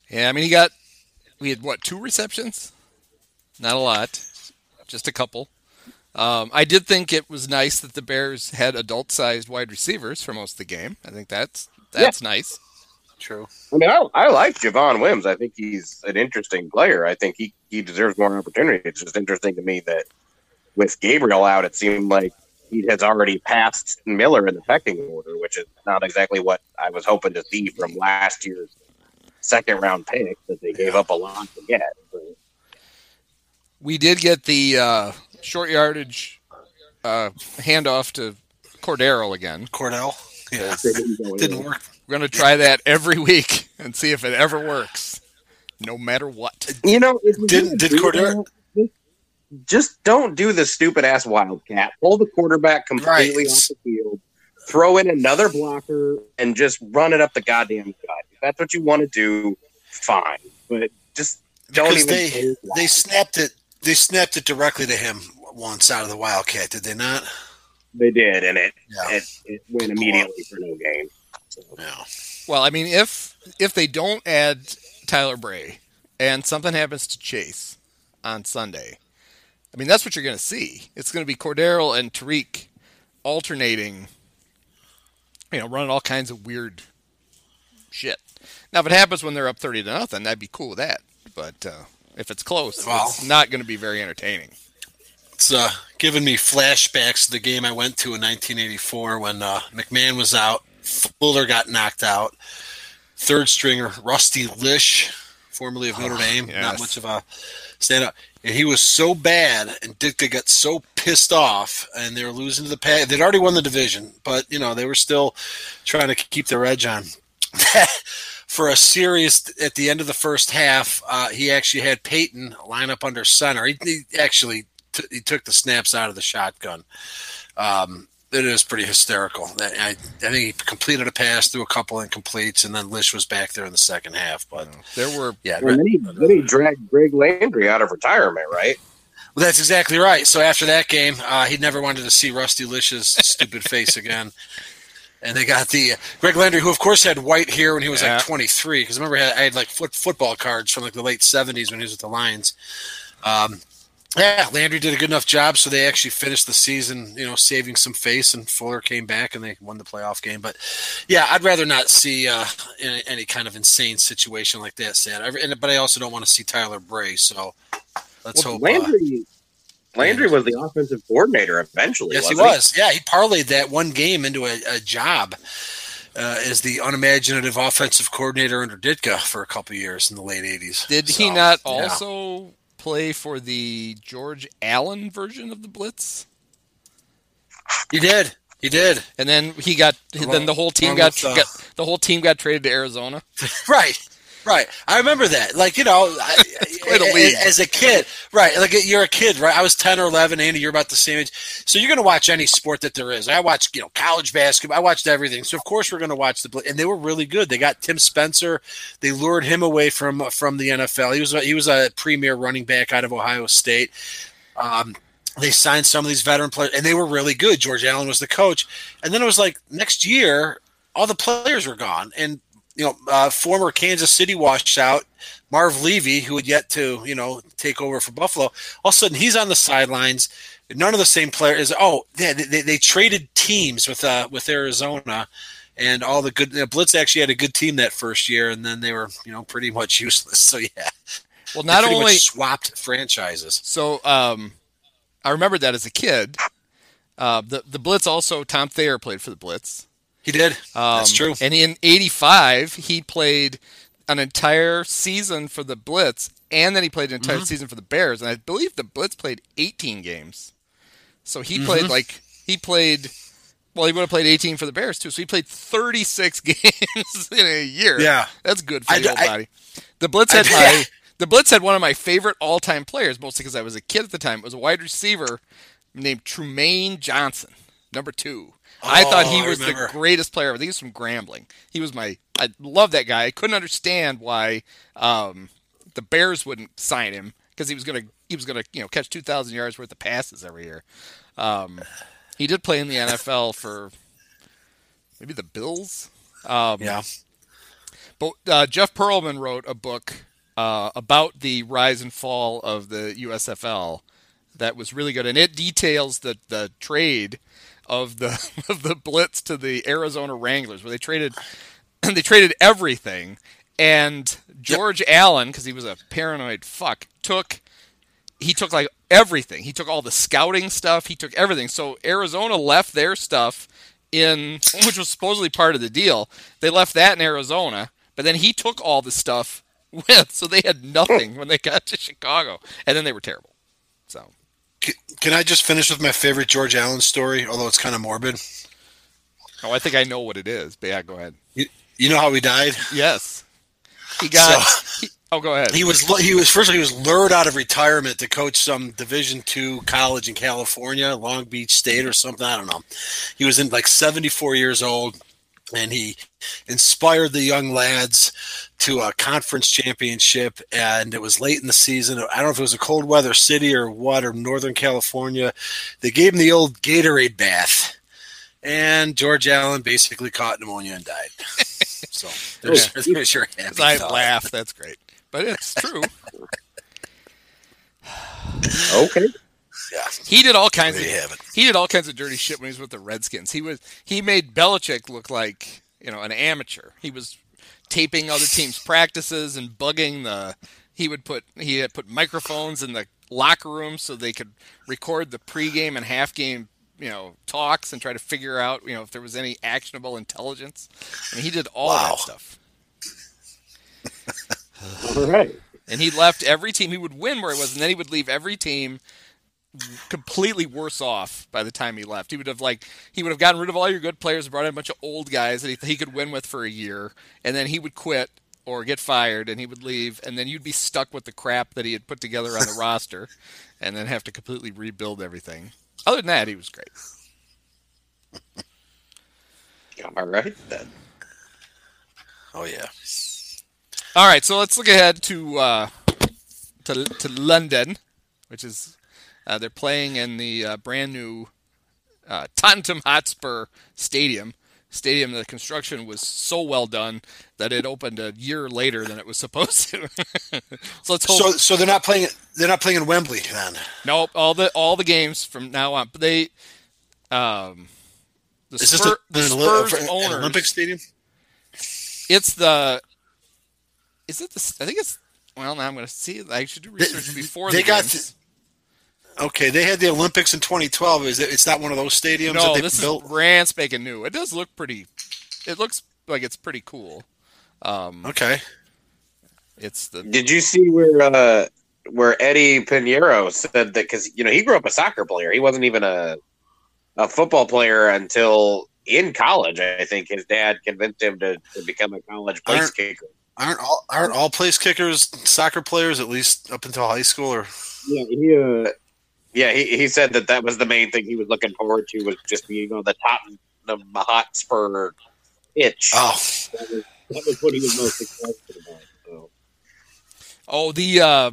Yeah, I mean he got we had what two receptions? Not a lot, just a couple. Um, I did think it was nice that the Bears had adult-sized wide receivers for most of the game. I think that's that's nice. True. I mean, I, I like Javon Wims. I think he's an interesting player. I think he, he deserves more opportunity. It's just interesting to me that with Gabriel out, it seemed like he has already passed Miller in the pecking order, which is not exactly what I was hoping to see from last year's second round pick that they gave up a lot to get. But We did get the uh, short yardage uh, handoff to Cordarrelle again. Cordell. Yeah. didn't Didn't work. We're going to try that every week and see if it ever works, no matter what. You know, if Did- gonna did Cordarrelle- just don't do the stupid ass wildcat. Pull the quarterback completely Right. off the field. Throw in another blocker and just run it up the goddamn gut. If that's what you want to do, fine. But just don't Because even. they they snapped it. They snapped it directly to him once out of the Wildcat. Did they not? They did, and it Yeah. it, it went immediately for no gain. So, Yeah. Well, I mean, if if they don't add Tyler Bray and something happens to Chase on Sunday, I mean that's what you're going to see. It's going to be Cordarrelle and Tarik alternating, you know, running all kinds of weird shit. Now, if it happens when they're up thirty to nothing, that'd be cool with that. But uh, if it's close, Well- it's not going to be very entertaining. It's uh, giving me flashbacks to the game I went to in 1984 when uh, McMahon was out, Fuller got knocked out, third stringer Rusty Lisch, formerly of Notre Dame, not yes. much of a stand up, and he was so bad, and Ditka got so pissed off, and they were losing to the pack. They'd already won the division, but you know they were still trying to keep their edge on. For a series at the end of the first half, uh, he actually had Peyton line up under center. He, he actually t- he took the snaps out of the shotgun. Um, it is pretty hysterical. I, I, I think he completed a pass, threw a couple incompletes, and then Lisch was back there in the second half. But There were yeah, and then he, then he dragged Greg Landry out of retirement, right? Well, that's exactly right. So after that game, uh, he never wanted to see Rusty Lisch's stupid face again. And they got the uh, Greg Landry, who of course had white hair when he was Yeah. like 23. Because remember, I had, I had like foot, football cards from like the late 70s when he was with the Lions. Um, yeah, Landry did a good enough job, so they actually finished the season, you know, saving some face, and Fuller came back and they won the playoff game. But yeah, I'd rather not see uh, any, any kind of insane situation like that. Sad, I, and, but I also don't want to see Tyler Bray. So let's Well, hope. uh, Landry, Landry was the offensive coordinator eventually. Yes, he wasn't was. Yeah, he parlayed that one game into a, a job uh, as the unimaginative offensive coordinator under Ditka for a couple years in the late '80s. Did he So, not yeah. also play for the George Allen version of the Blitz? He did. He did. And then he got then the whole team got, with, uh, got the whole team got traded to Arizona. Right. Right. I remember that. Like, you know, I, quite a as a kid, right. Like you're a kid, right? I was 10 or 11. Andy, you're about the same age. So you're going to watch any sport that there is. I watched, you know, college basketball. I watched everything. So of course we're going to watch the, and they were really good. They got Tim Spencer. They lured him away from, from the NFL. He was, a, he was a premier running back out of Ohio State. Um, they signed some of these veteran players and they were really good. George Allen was the coach. And then it was like next year, all the players were gone. And, you know, uh, former Kansas City washout Marv Levy, who had yet to, you know, take over for Buffalo, all of a sudden he's on the sidelines. None of the same players. Oh, they, they, they traded teams with uh, with Arizona, and all the good. You know, Blitz actually had a good team that first year, and then they were, you know, pretty much useless. So yeah, Well, not only swapped franchises. so um, I remember that as a kid. Uh, the the Blitz also Tom Thayer played for the Blitz. He did. Um, That's true. And in '85, he played an entire season for the Blitz, and then he played an entire Mm-hmm. season for the Bears. And I believe the Blitz played 18 games. So he Mm-hmm. played like he played. Well, he would have played 18 for the Bears too. So he played 36 games in a year. Yeah. that's good for I the old I- body. The Blitz had d- my the Blitz had one of my favorite all-time players, mostly because I was a kid at the time. It was a wide receiver named Trumaine Johnson, number two. I thought he Oh, was the greatest player. I think he was from Grambling. He was my. I love that guy. I couldn't understand why um, the Bears wouldn't sign him because he was gonna he was gonna you know catch two thousand yards worth of passes every year. Um, he did play in the NFL for maybe the Bills. Um, Yeah. but uh, Jeff Pearlman wrote a book uh, about the rise and fall of the USFL that was really good, and it details the the trade of the of the Blitz to the Arizona Wranglers, where they traded they traded everything, and George Allen, because he was a paranoid fuck, took he took like everything. He took all the scouting stuff. He took everything. So Arizona left their stuff in, which was supposedly part of the deal. They left that in Arizona, but then he took all the stuff with, so they had nothing when they got to Chicago, and then they were terrible. So Can, can I just finish with my favorite George Allen story, although it's kind of morbid? Oh, I think I know what it is. But yeah, go ahead. You, you know how he died? Yes, he got. So- he- oh, go ahead. He was he was first he was lured out of retirement to coach some Division two college in California, Long Beach State or something. I don't know. He was in like seventy four years old, and he inspired the young lads to a conference championship. And it was late in the season. I don't know if it was a cold weather city or what or Northern California. They gave him the old Gatorade bath, and George Allen basically caught pneumonia and died. so there's, there's your happy I thought. laugh. That's great, but it's true. Okay. Yeah. He did all kinds There of have it. he did all kinds of dirty shit when he was with the Redskins. He was he made Belichick look like you know an amateur. He was taping other teams' practices and bugging the. He would put he had put microphones in the locker room so they could record the pregame and half-game you know talks and try to figure out you know if there was any actionable intelligence. I mean, he did all Wow. that stuff. All right. And he left every team. He would win where he was, and then he would leave every team completely worse off by the time he left. He would have like he would have gotten rid of all your good players, brought in a bunch of old guys that he, he could win with for a year, and then he would quit or get fired, and he would leave, and then you'd be stuck with the crap that he had put together on the roster, and then have to completely rebuild everything. Other than that, he was great. All right then. Oh yeah. All right, so let's look ahead to uh, to to London, which is uh, they're playing in the uh, brand new uh, Tottenham Hotspur Stadium. Stadium, the construction was so well done that it opened a year later than it was supposed to. so let's hope. So so they're not playing they're not playing in Wembley then. nope, all the all the games from now on. But they, um, the, Is Spur, this the an, Spurs an owners. Olympic Stadium? It's the. Is it the? I think it's. Well, now I'm going to see. I should do research before they the got games. Okay, they had the Olympics in 2012. Is it? It's not one of those stadiums No, that they this built. is brand spanking new. It does look pretty. It looks like it's pretty cool. Um, Okay. it's the Did you see where uh, where Eddy Piñeiro said that because you know he grew up a soccer player. He wasn't even a a football player until in college. I think his dad convinced him to, to become a college place Aren't- kicker. Aren't all aren't all place kickers soccer players at least up until high school or? Yeah, he uh, yeah he, he said that that was the main thing he was looking forward to was just being on the top of the Hotspur pitch. Oh, That, was, that was what he was most excited about. So. oh the uh,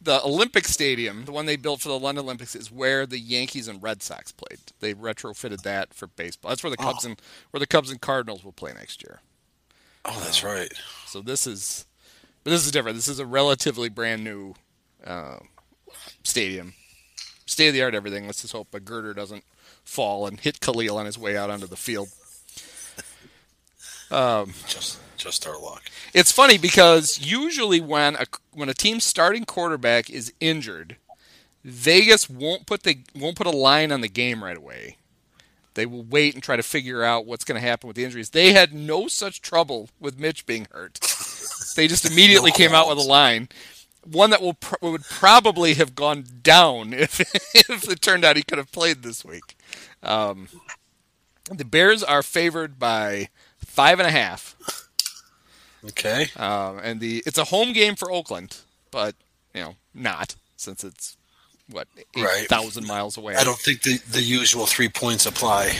the Olympic Stadium, the one they built for the London Olympics, is where the Yankees and Red Sox played. They retrofitted that for baseball. That's where the Cubs Oh. and where the Cubs and Cardinals will play next year. oh, that's right. So this is, but this is different. This is a relatively brand new uh, stadium, state of the art. Everything. Let's just hope a girder doesn't fall and hit Khalil on his way out onto the field. Um, Just just our luck. it's funny because usually when a when a team's starting quarterback is injured, Vegas won't put the won't put a line on the game right away. They will wait and try to figure out what's going to happen with the injuries. They had no such trouble with Mitch being hurt. They just immediately No came out with a line, one that will pr- would probably have gone down if if it turned out he could have played this week. Um, the Bears are favored by five and a half. Okay. Um, and the it's a home game for Oakland, but you know not since it's what eight Right. thousand miles away. I don't think the the usual three points apply.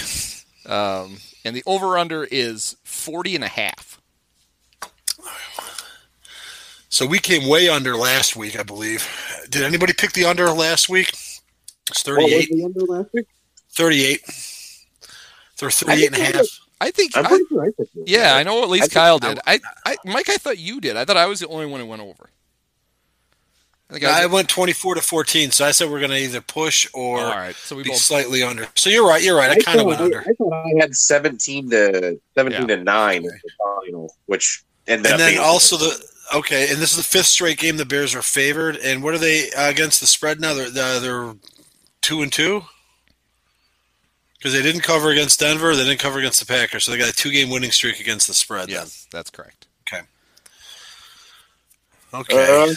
Um, and the over under is 40 and a half. So we came way under last week, I believe. Did anybody pick the under last week? It's 38. the under last week? 38. They're 38 and a half. I think. I'm I, pretty sure I picked it. yeah, I know. At least I Kyle did. I, I, Mike, I thought you did. I thought I was the only one who went over. I think I I went 24 to 14, so I said we're going to either push or all right. So we be both. slightly under. So you're right. You're right. I kind of went I, under. I thought I had seventeen to seventeen to nine in the final, which ended And up then being also the okay, and this is the fifth straight game the Bears are favored. And what are they uh, against the spread now? They're they're, they're two and two because they didn't cover against Denver. They didn't cover against the Packers, so they got a two game winning streak against the spread. Yes, that's correct. Okay. okay. Uh,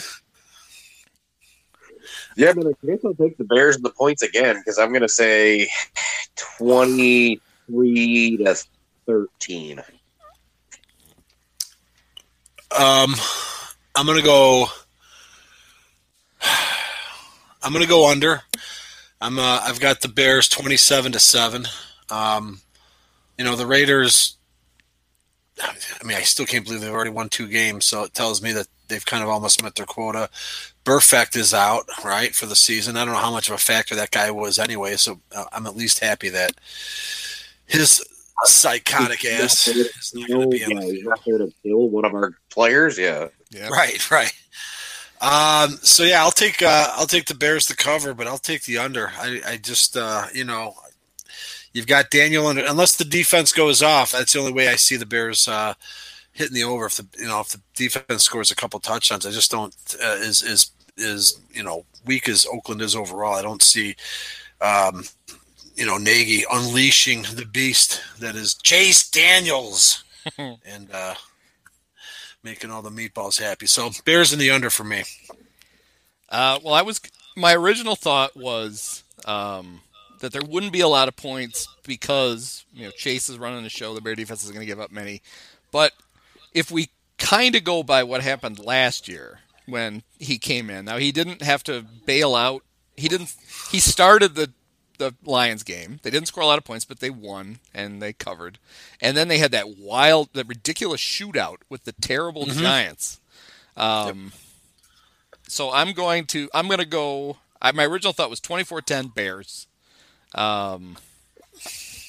yeah, but I guess I'll take the Bears and the points again because I'm going to say twenty-three to thirteen. Um, I'm gonna go. I'm gonna go under. I'm. Uh, I've got the Bears 27 to seven. Um, you know the Raiders. I mean, I still can't believe they've already won two games. So it tells me that they've kind of almost met their quota. Burfict is out, right, for the season. I don't know how much of a factor that guy was anyway. So uh, I'm at least happy that his psychotic ass is not going to be on yeah, the he's not there to kill one of our players. Yeah, Yeah. Right, right. Um, so yeah, I'll take uh, I'll take the Bears to cover, but I'll take the under. I, I just uh, you know, you've got Daniel under. Unless the defense goes off, that's the only way I see the Bears uh, hitting the over. If the you know if the defense scores a couple touchdowns, I just don't uh, is is is you know weak as Oakland is overall. I don't see. Um, you know, Nagy unleashing the beast that is Chase Daniels, and uh, making all the meatballs happy. So Bears in the under for me. Uh, well, I was my original thought was um, that there wouldn't be a lot of points because you know Chase is running the show. The Bear defense is going to give up many, but if we kind of go by what happened last year when he came in, now he didn't have to bail out. He didn't. He started the the Lions game. They didn't score a lot of points, but they won and they covered. And then they had that wild, that ridiculous shootout with the terrible Giants. Um, So I'm going to I'm going to go. I, my original thought was 24-10 Bears. Um,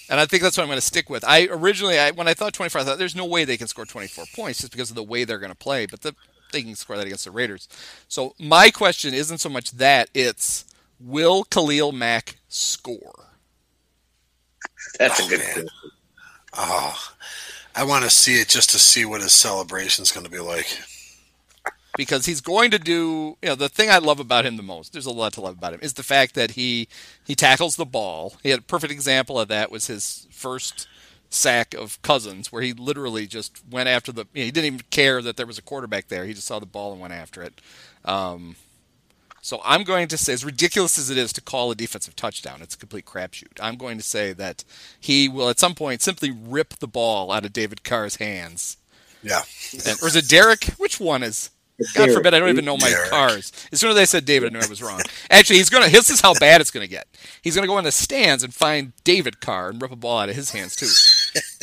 and I think that's what I'm going to stick with. I originally, I, when I thought 24, I thought there's no way they can score 24 points just because of the way they're going to play. But the, they can score that against the Raiders. So my question isn't so much that it's will Khalil Mack score? that's Oh, a good. man. question. Oh, I want to see it just to see what his celebration is going to be like. because he's going to do you know the thing I love about him the most there's a lot to love about him is the fact that he he tackles the ball he had a perfect example of that was his first sack of Cousins where he literally just went after the you know, he didn't even care that there was a quarterback there he just saw the ball and went after it um, so I'm going to say as ridiculous as it is to call a defensive touchdown it's a complete crapshoot I'm going to say that he will at some point simply rip the ball out of David Carr's hands Yeah. and, or is it Derek which one is God forbid I don't even know my Derek. cars. As soon as I said David, I knew I was wrong. Actually, he's gonna. This is how bad it's gonna get. He's gonna go in the stands and find David Carr and rip a ball out of his hands too.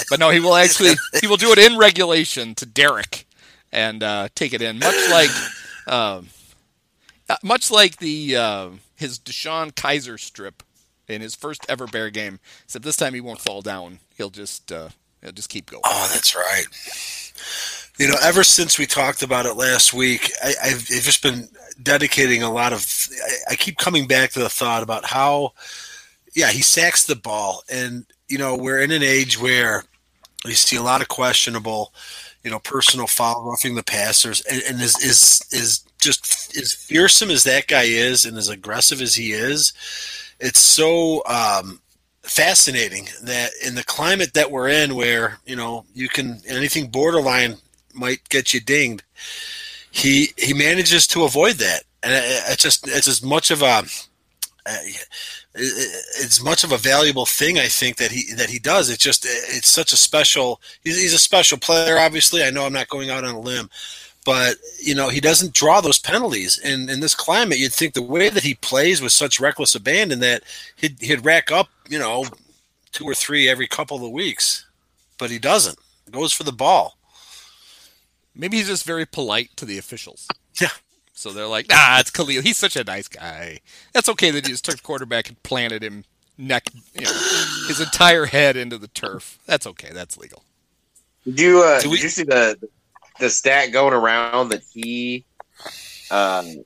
But no, he will actually. He will do it in regulation to Derek and uh, take it in, much like, um, uh, much like the uh, his DeShone Kizer strip in his first ever Bear game. Except this time he won't fall down. He'll just uh, he'll just keep going. Oh, that's right. You know, ever since we talked about it last week, I, I've, just been dedicating a lot of. I, I keep coming back to the thought about how, yeah, he sacks the ball, and you know, we're in an age where we see a lot of questionable, you know, personal foul roughing the passers, and, and is is is just as fearsome as that guy is, and as aggressive as he is, it's so um, fascinating that in the climate that we're in, where you know you can anything borderline might get you dinged, he he manages to avoid that, and it, it's just it's as much of a uh, it's much of a valuable thing I think that he that he does. It's just it's such a special. He's a special player. Obviously, I know I'm not going out on a limb, but you know he doesn't draw those penalties. And in this climate, you'd think the way that he plays with such reckless abandon that he'd he'd rack up you know two or three every couple of weeks, but he doesn't. He goes for the ball. Maybe he's just very polite to the officials. Yeah. So they're like, nah, it's Khalil. He's such a nice guy. That's okay that he just took the quarterback and planted him neck, you know, his entire head into the turf. That's okay. That's legal. Did you uh, Do we- did you see the the stat going around that he um,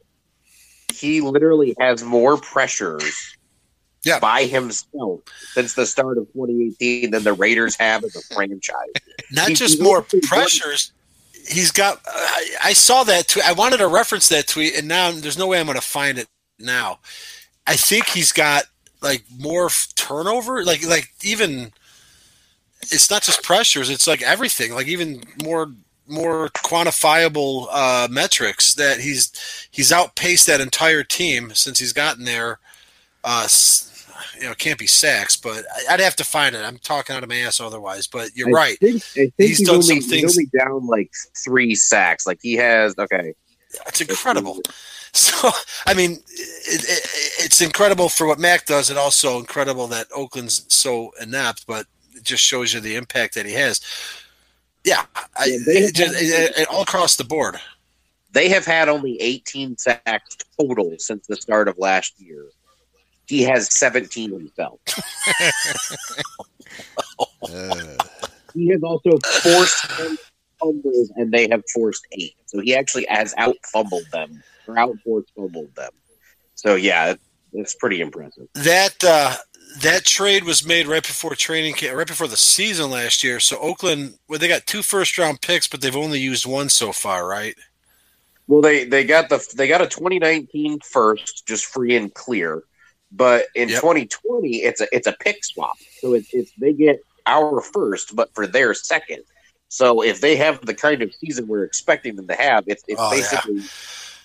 he literally has more pressures Yeah. by himself since the start of 2018 than the Raiders have as a franchise. Not He- just he more pressures. He's got. I, I saw that tweet. I wanted to reference that tweet, and now there's no way I'm going to find it now. I think he's got like more f- turnover. Like like even. It's not just pressures. It's like everything. Like even more more quantifiable uh, metrics that he's he's outpaced that entire team since he's gotten there. Uh, you know, it can't be sacks, but I'd have to find it. I'm talking out of my ass otherwise. But you're I right. Think, I think He's he's, done only, some he's only down like three sacks. Like he has. Okay, It's incredible. So, I mean, it, it, it's incredible for what Mack does, and also incredible that Oakland's so inept. But it just shows you the impact that he has. Yeah, I, Yeah, they- it just, it- it- all across the board. They have had only 18 sacks total since the start of last year. He has 17 himself. He has also forced fumbles, and they have forced eight. So he actually has out fumbled them or out forced fumbled them. So yeah, it, it's pretty impressive. That uh, that trade was made right before training camp, right before the season last year. So Oakland, well, they got two first round picks, but they've only used one so far, right? Well, they they got the they got a 2019 first, just free and clear. But in Yep. 2020, it's a it's a pick swap. So it's, it's they get our first, but for their second. So if they have the kind of season we're expecting them to have, it's it's Oh, yeah. basically,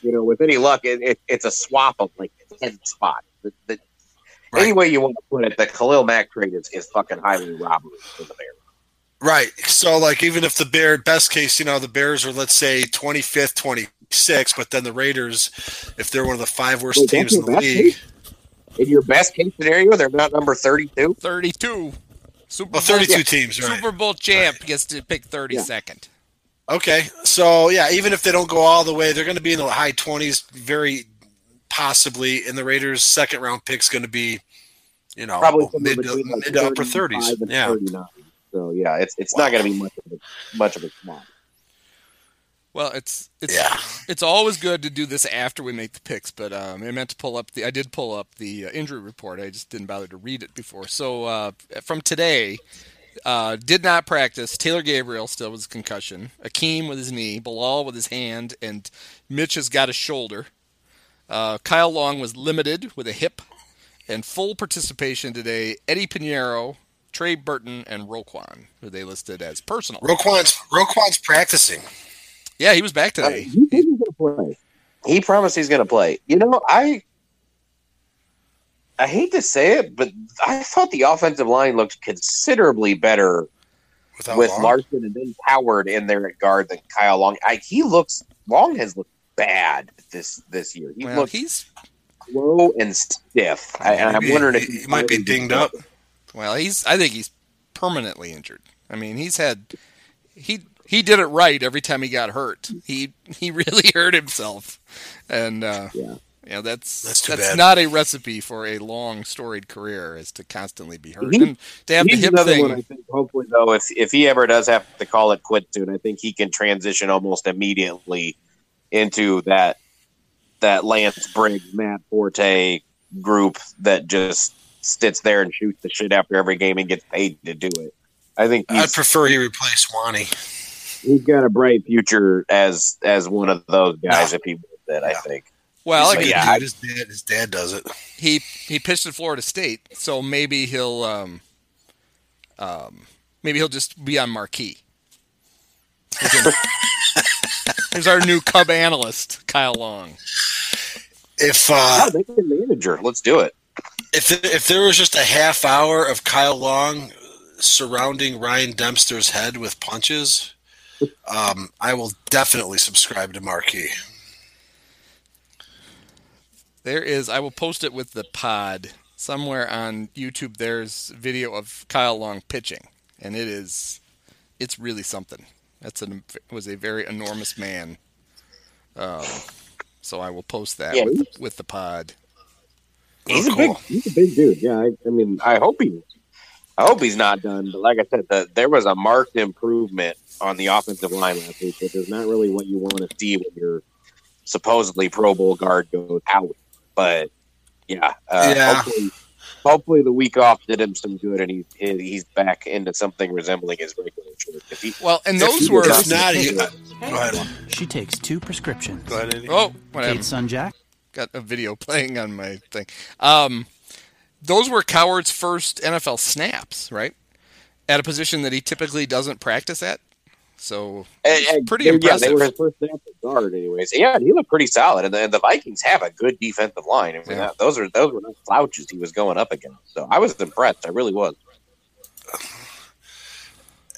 you know, with any luck, it, it, it's a swap of like 10 spots. The, the, Right. Any way you want to put it, the Khalil Mack trade is, is fucking highly robbery for the Bears. Right. So, like, even if the Bear, best case, you know, the Bears are, let's say, 25th, 26th, but then the Raiders, if they're one of the five worst Wait, teams in your the best league, In your best case scenario, they're not number 32. 32. Super well, Bowl, 32 teams, right? Super Bowl champ gets to pick 32nd. Okay. So, yeah, even if they don't go all the way, they're going to be in the high 20s, very possibly, and the Raiders' second round pick's going to be, you know, Probably somewhere mid, to, like mid to upper 30s. Yeah. 39. So yeah, it's it's Wow. not going to be much of a much of a swap. Well, it's it's Yeah. it's always good to do this after we make the picks, but um, I meant to pull up the I did pull up the uh, injury report. I just didn't bother to read it before. So uh, from today, uh, did not practice. Taylor Gabriel still with his concussion. Akiem with his knee. Bilal with his hand, and Mitch has got a shoulder. Uh, Kyle Long was limited with a hip, and full participation today. Eddy Piñeiro, Trey Burton, and Roquan, who they listed as personal. Roquan's, Roquan's practicing. Yeah, he was back Uh, today. he he's going to play. He promised he's going to play. You know, I I hate to say it, but I thought the offensive line looked considerably better Without with Long. Larsen and then Howard in there at guard than Kyle Long. I, he looks Long has looked bad this this year. He Well, looks he's slow and stiff. I, and I'm Maybe wondering if he, he's he might be dinged up. Well, he's. I think he's permanently injured. I mean, he's had. He he did it right every time he got hurt. He he really hurt himself, and uh, Yeah. you know that's That's too that's bad. not a recipe for a long storied career. Is to constantly be hurt He- and to have the hip another thing. one. I think hopefully though, if if he ever does have to call it quits soon, I think he can transition almost immediately into that that Lance Briggs, Matt Forte group that just sits there and shoots the shit after every game and gets paid to do it. I think I'd prefer he replace Wanny. he's got a bright future as as one of those guys Yeah. if he wins it. I think. well, He's a like, good yeah, dude. his dad, his dad does it. he he pitched at Florida State, so maybe he'll um, um, maybe he'll just be on marquee. Here's our new Cub analyst, Kyle Long. If uh, oh, they manager. Let's do it. if if there was just a half hour of Kyle Long surrounding Ryan Dempster's head with punches, um, I will definitely subscribe to Marquee. There is. I will post it with the pod somewhere on YouTube. There's video of Kyle Long pitching, and it is, it's really something. That's an was a very enormous man. Um, so I will post that Yeah, with, the, with the pod. He's Oh, a big, he's a big dude. Yeah, I, I mean, I hope he, I hope he's not done. But like I said, the, there was a marked improvement on the offensive line last week, which is not really what you want to see when your supposedly Pro Bowl guard goes out but yeah, uh, Yeah. Hopefully, hopefully the week off did him some good, and he he's back into something resembling his regular shirt. If he, Well, and if those were. not, he- something- Go ahead. She takes two prescriptions. Go ahead, Eddie. Oh, what Kate's happened? son Jack. Got a video playing on my thing. Um, those were Coward's first NFL snaps, right? At a position that he typically doesn't practice at. So And- and pretty Yeah, impressive. they were his first at guard, anyways. Yeah, he looked pretty solid. And the, the Vikings have a good defensive line. I mean, Yeah. that, those are those were not slouches he was going up against. So I was impressed. I really was.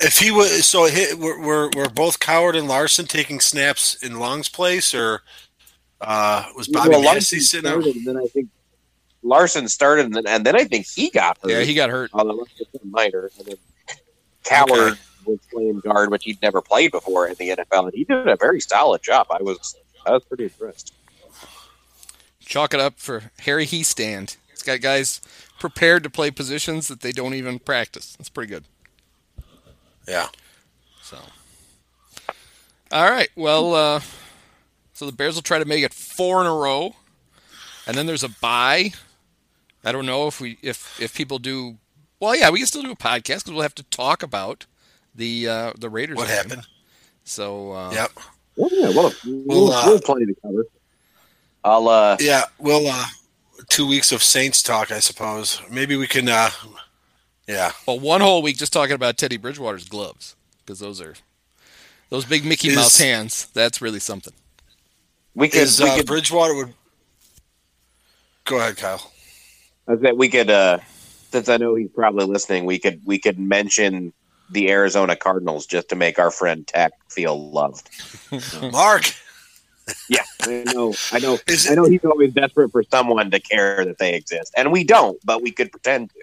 If he was so, he, were, were were both Coward and Larsen taking snaps in Long's place, or uh, was Bobby Well, Massey sitting out? and then I think Larsen started, and then, and then I think he got hurt. yeah, he got hurt. on the left of minor, and then Coward Okay. Was playing guard, which he'd never played before in the NFL, and he did a very solid job. I was I was pretty impressed. Chalk it up for Harry Hiestand. He's got guys prepared to play positions that they don't even practice. That's pretty good. Yeah. So, all right. Well, uh, so the Bears will try to make it four in a row, and then there's a bye. I don't know if we if if people do. Well, yeah, we can still do a podcast because we'll have to talk about the uh, the Raiders. What game. happened? So uh, Yep. Well, yeah, well, we'll, Well, uh, we'll plenty to cover. I'll uh, Yeah. we'll uh, two weeks of Saints talk, I suppose. Maybe we can. Uh, yeah. well, one whole week just talking about Teddy Bridgewater's gloves because those are those big Mickey Is- Mouse hands. That's really something. we could Is we uh, could Bridgewater would? Go ahead, Kyle. I think we could uh, since I know he's probably listening, we could we could mention the Arizona Cardinals just to make our friend Tech feel loved. Mark. Yeah, I know, I know, Is I it, know. He's always desperate for someone to care that they exist, and we don't, but we could pretend to.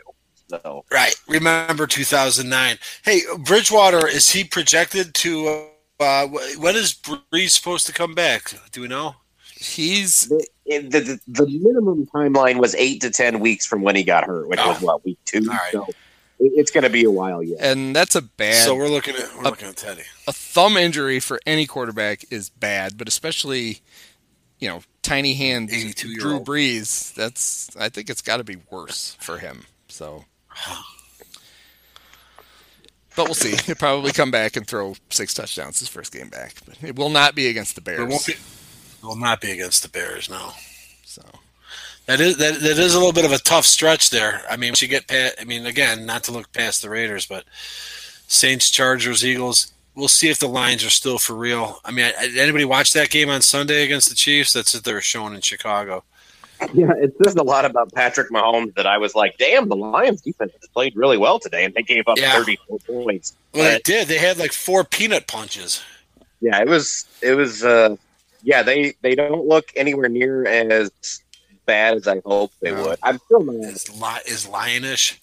So right. Remember 2009. Hey, Bridgewater. Is he projected to? Uh, when is Brees supposed to come back? Do we know? He's the, the, the the minimum timeline was eight to ten weeks from when he got hurt, which was Oh. what week two. All right. So it, it's going to be a while yet. and that's a bad So we're looking at we're Uh, looking at Teddy. a thumb injury for any quarterback is bad, but especially, you know, tiny hand 82 year Drew old. Brees. That's I think it's got to be worse for him. So, but we'll see. He'll probably come back and throw six touchdowns his first game back, but it will not be against the It Bears. won't be. Will not be against the Bears. No. So, That is that, that is a little bit of a tough stretch there. I mean, once you get past, I mean, again, not to look past the Raiders, but Saints, Chargers, Eagles. We'll see if the lines are still for real. I mean, I- anybody watch that game on Sunday against the Chiefs? That's what they're showing in Chicago. Yeah, it says a lot about Patrick Mahomes that I was like, damn, the Lions defense played really well today, and they gave up Yeah. 34 points. Well, they did. They had like four peanut punches. yeah, it was, it was, uh, yeah, they they don't look anywhere near as bad as I hoped they No. would. I'm still not. Is li- is lionish.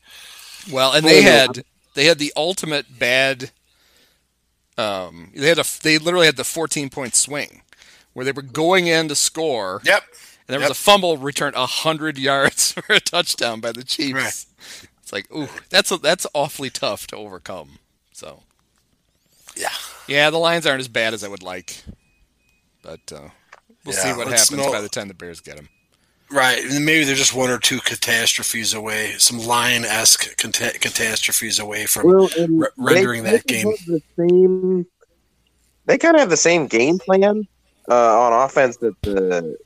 well, and Oh, they had they had the ultimate bad. Um, they had a they literally had the 14 point swing where they were going in to score. Yep. And there was a fumble returned hundred yards for a touchdown by the Chiefs. Right. It's like, ooh, that's a, that's awfully tough to overcome. So, Yeah. yeah, the Lions aren't as bad as I would like, but uh, we'll see what happens know- by the time the Bears get them. Right. And maybe they're just one or two catastrophes away, some lion esque cata- catastrophes away from. Well, and re- rendering they that kind game. The same, they kind of have the same game plan uh, on offense that the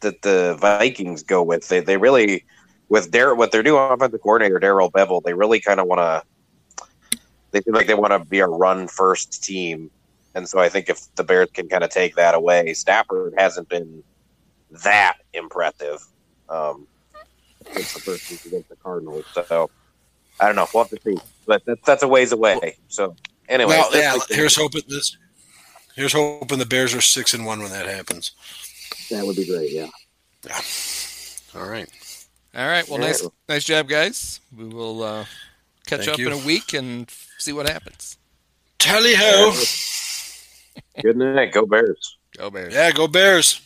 that the Vikings go with. They they really with Dar- with their new offensive coordinator Darrell Bevell, they really kind of want to. They feel like they want to be a run first team, and so I think if the Bears can kind of take that away, Stafford hasn't been that impressive. Um, since the first week against the Cardinals, so I don't know. We'll have to see, but that's that's a ways away. So anyway, well, that's yeah. like Here's hoping this. Here's hoping the Bears are six and one when that happens. that would be great. Yeah. Yeah. All right. All right, well, Yeah. nice nice job, guys. We will uh, catch Thank up you. in a week and see what happens. Tally ho! Good night. Go Bears. Go Bears. Yeah, go Bears.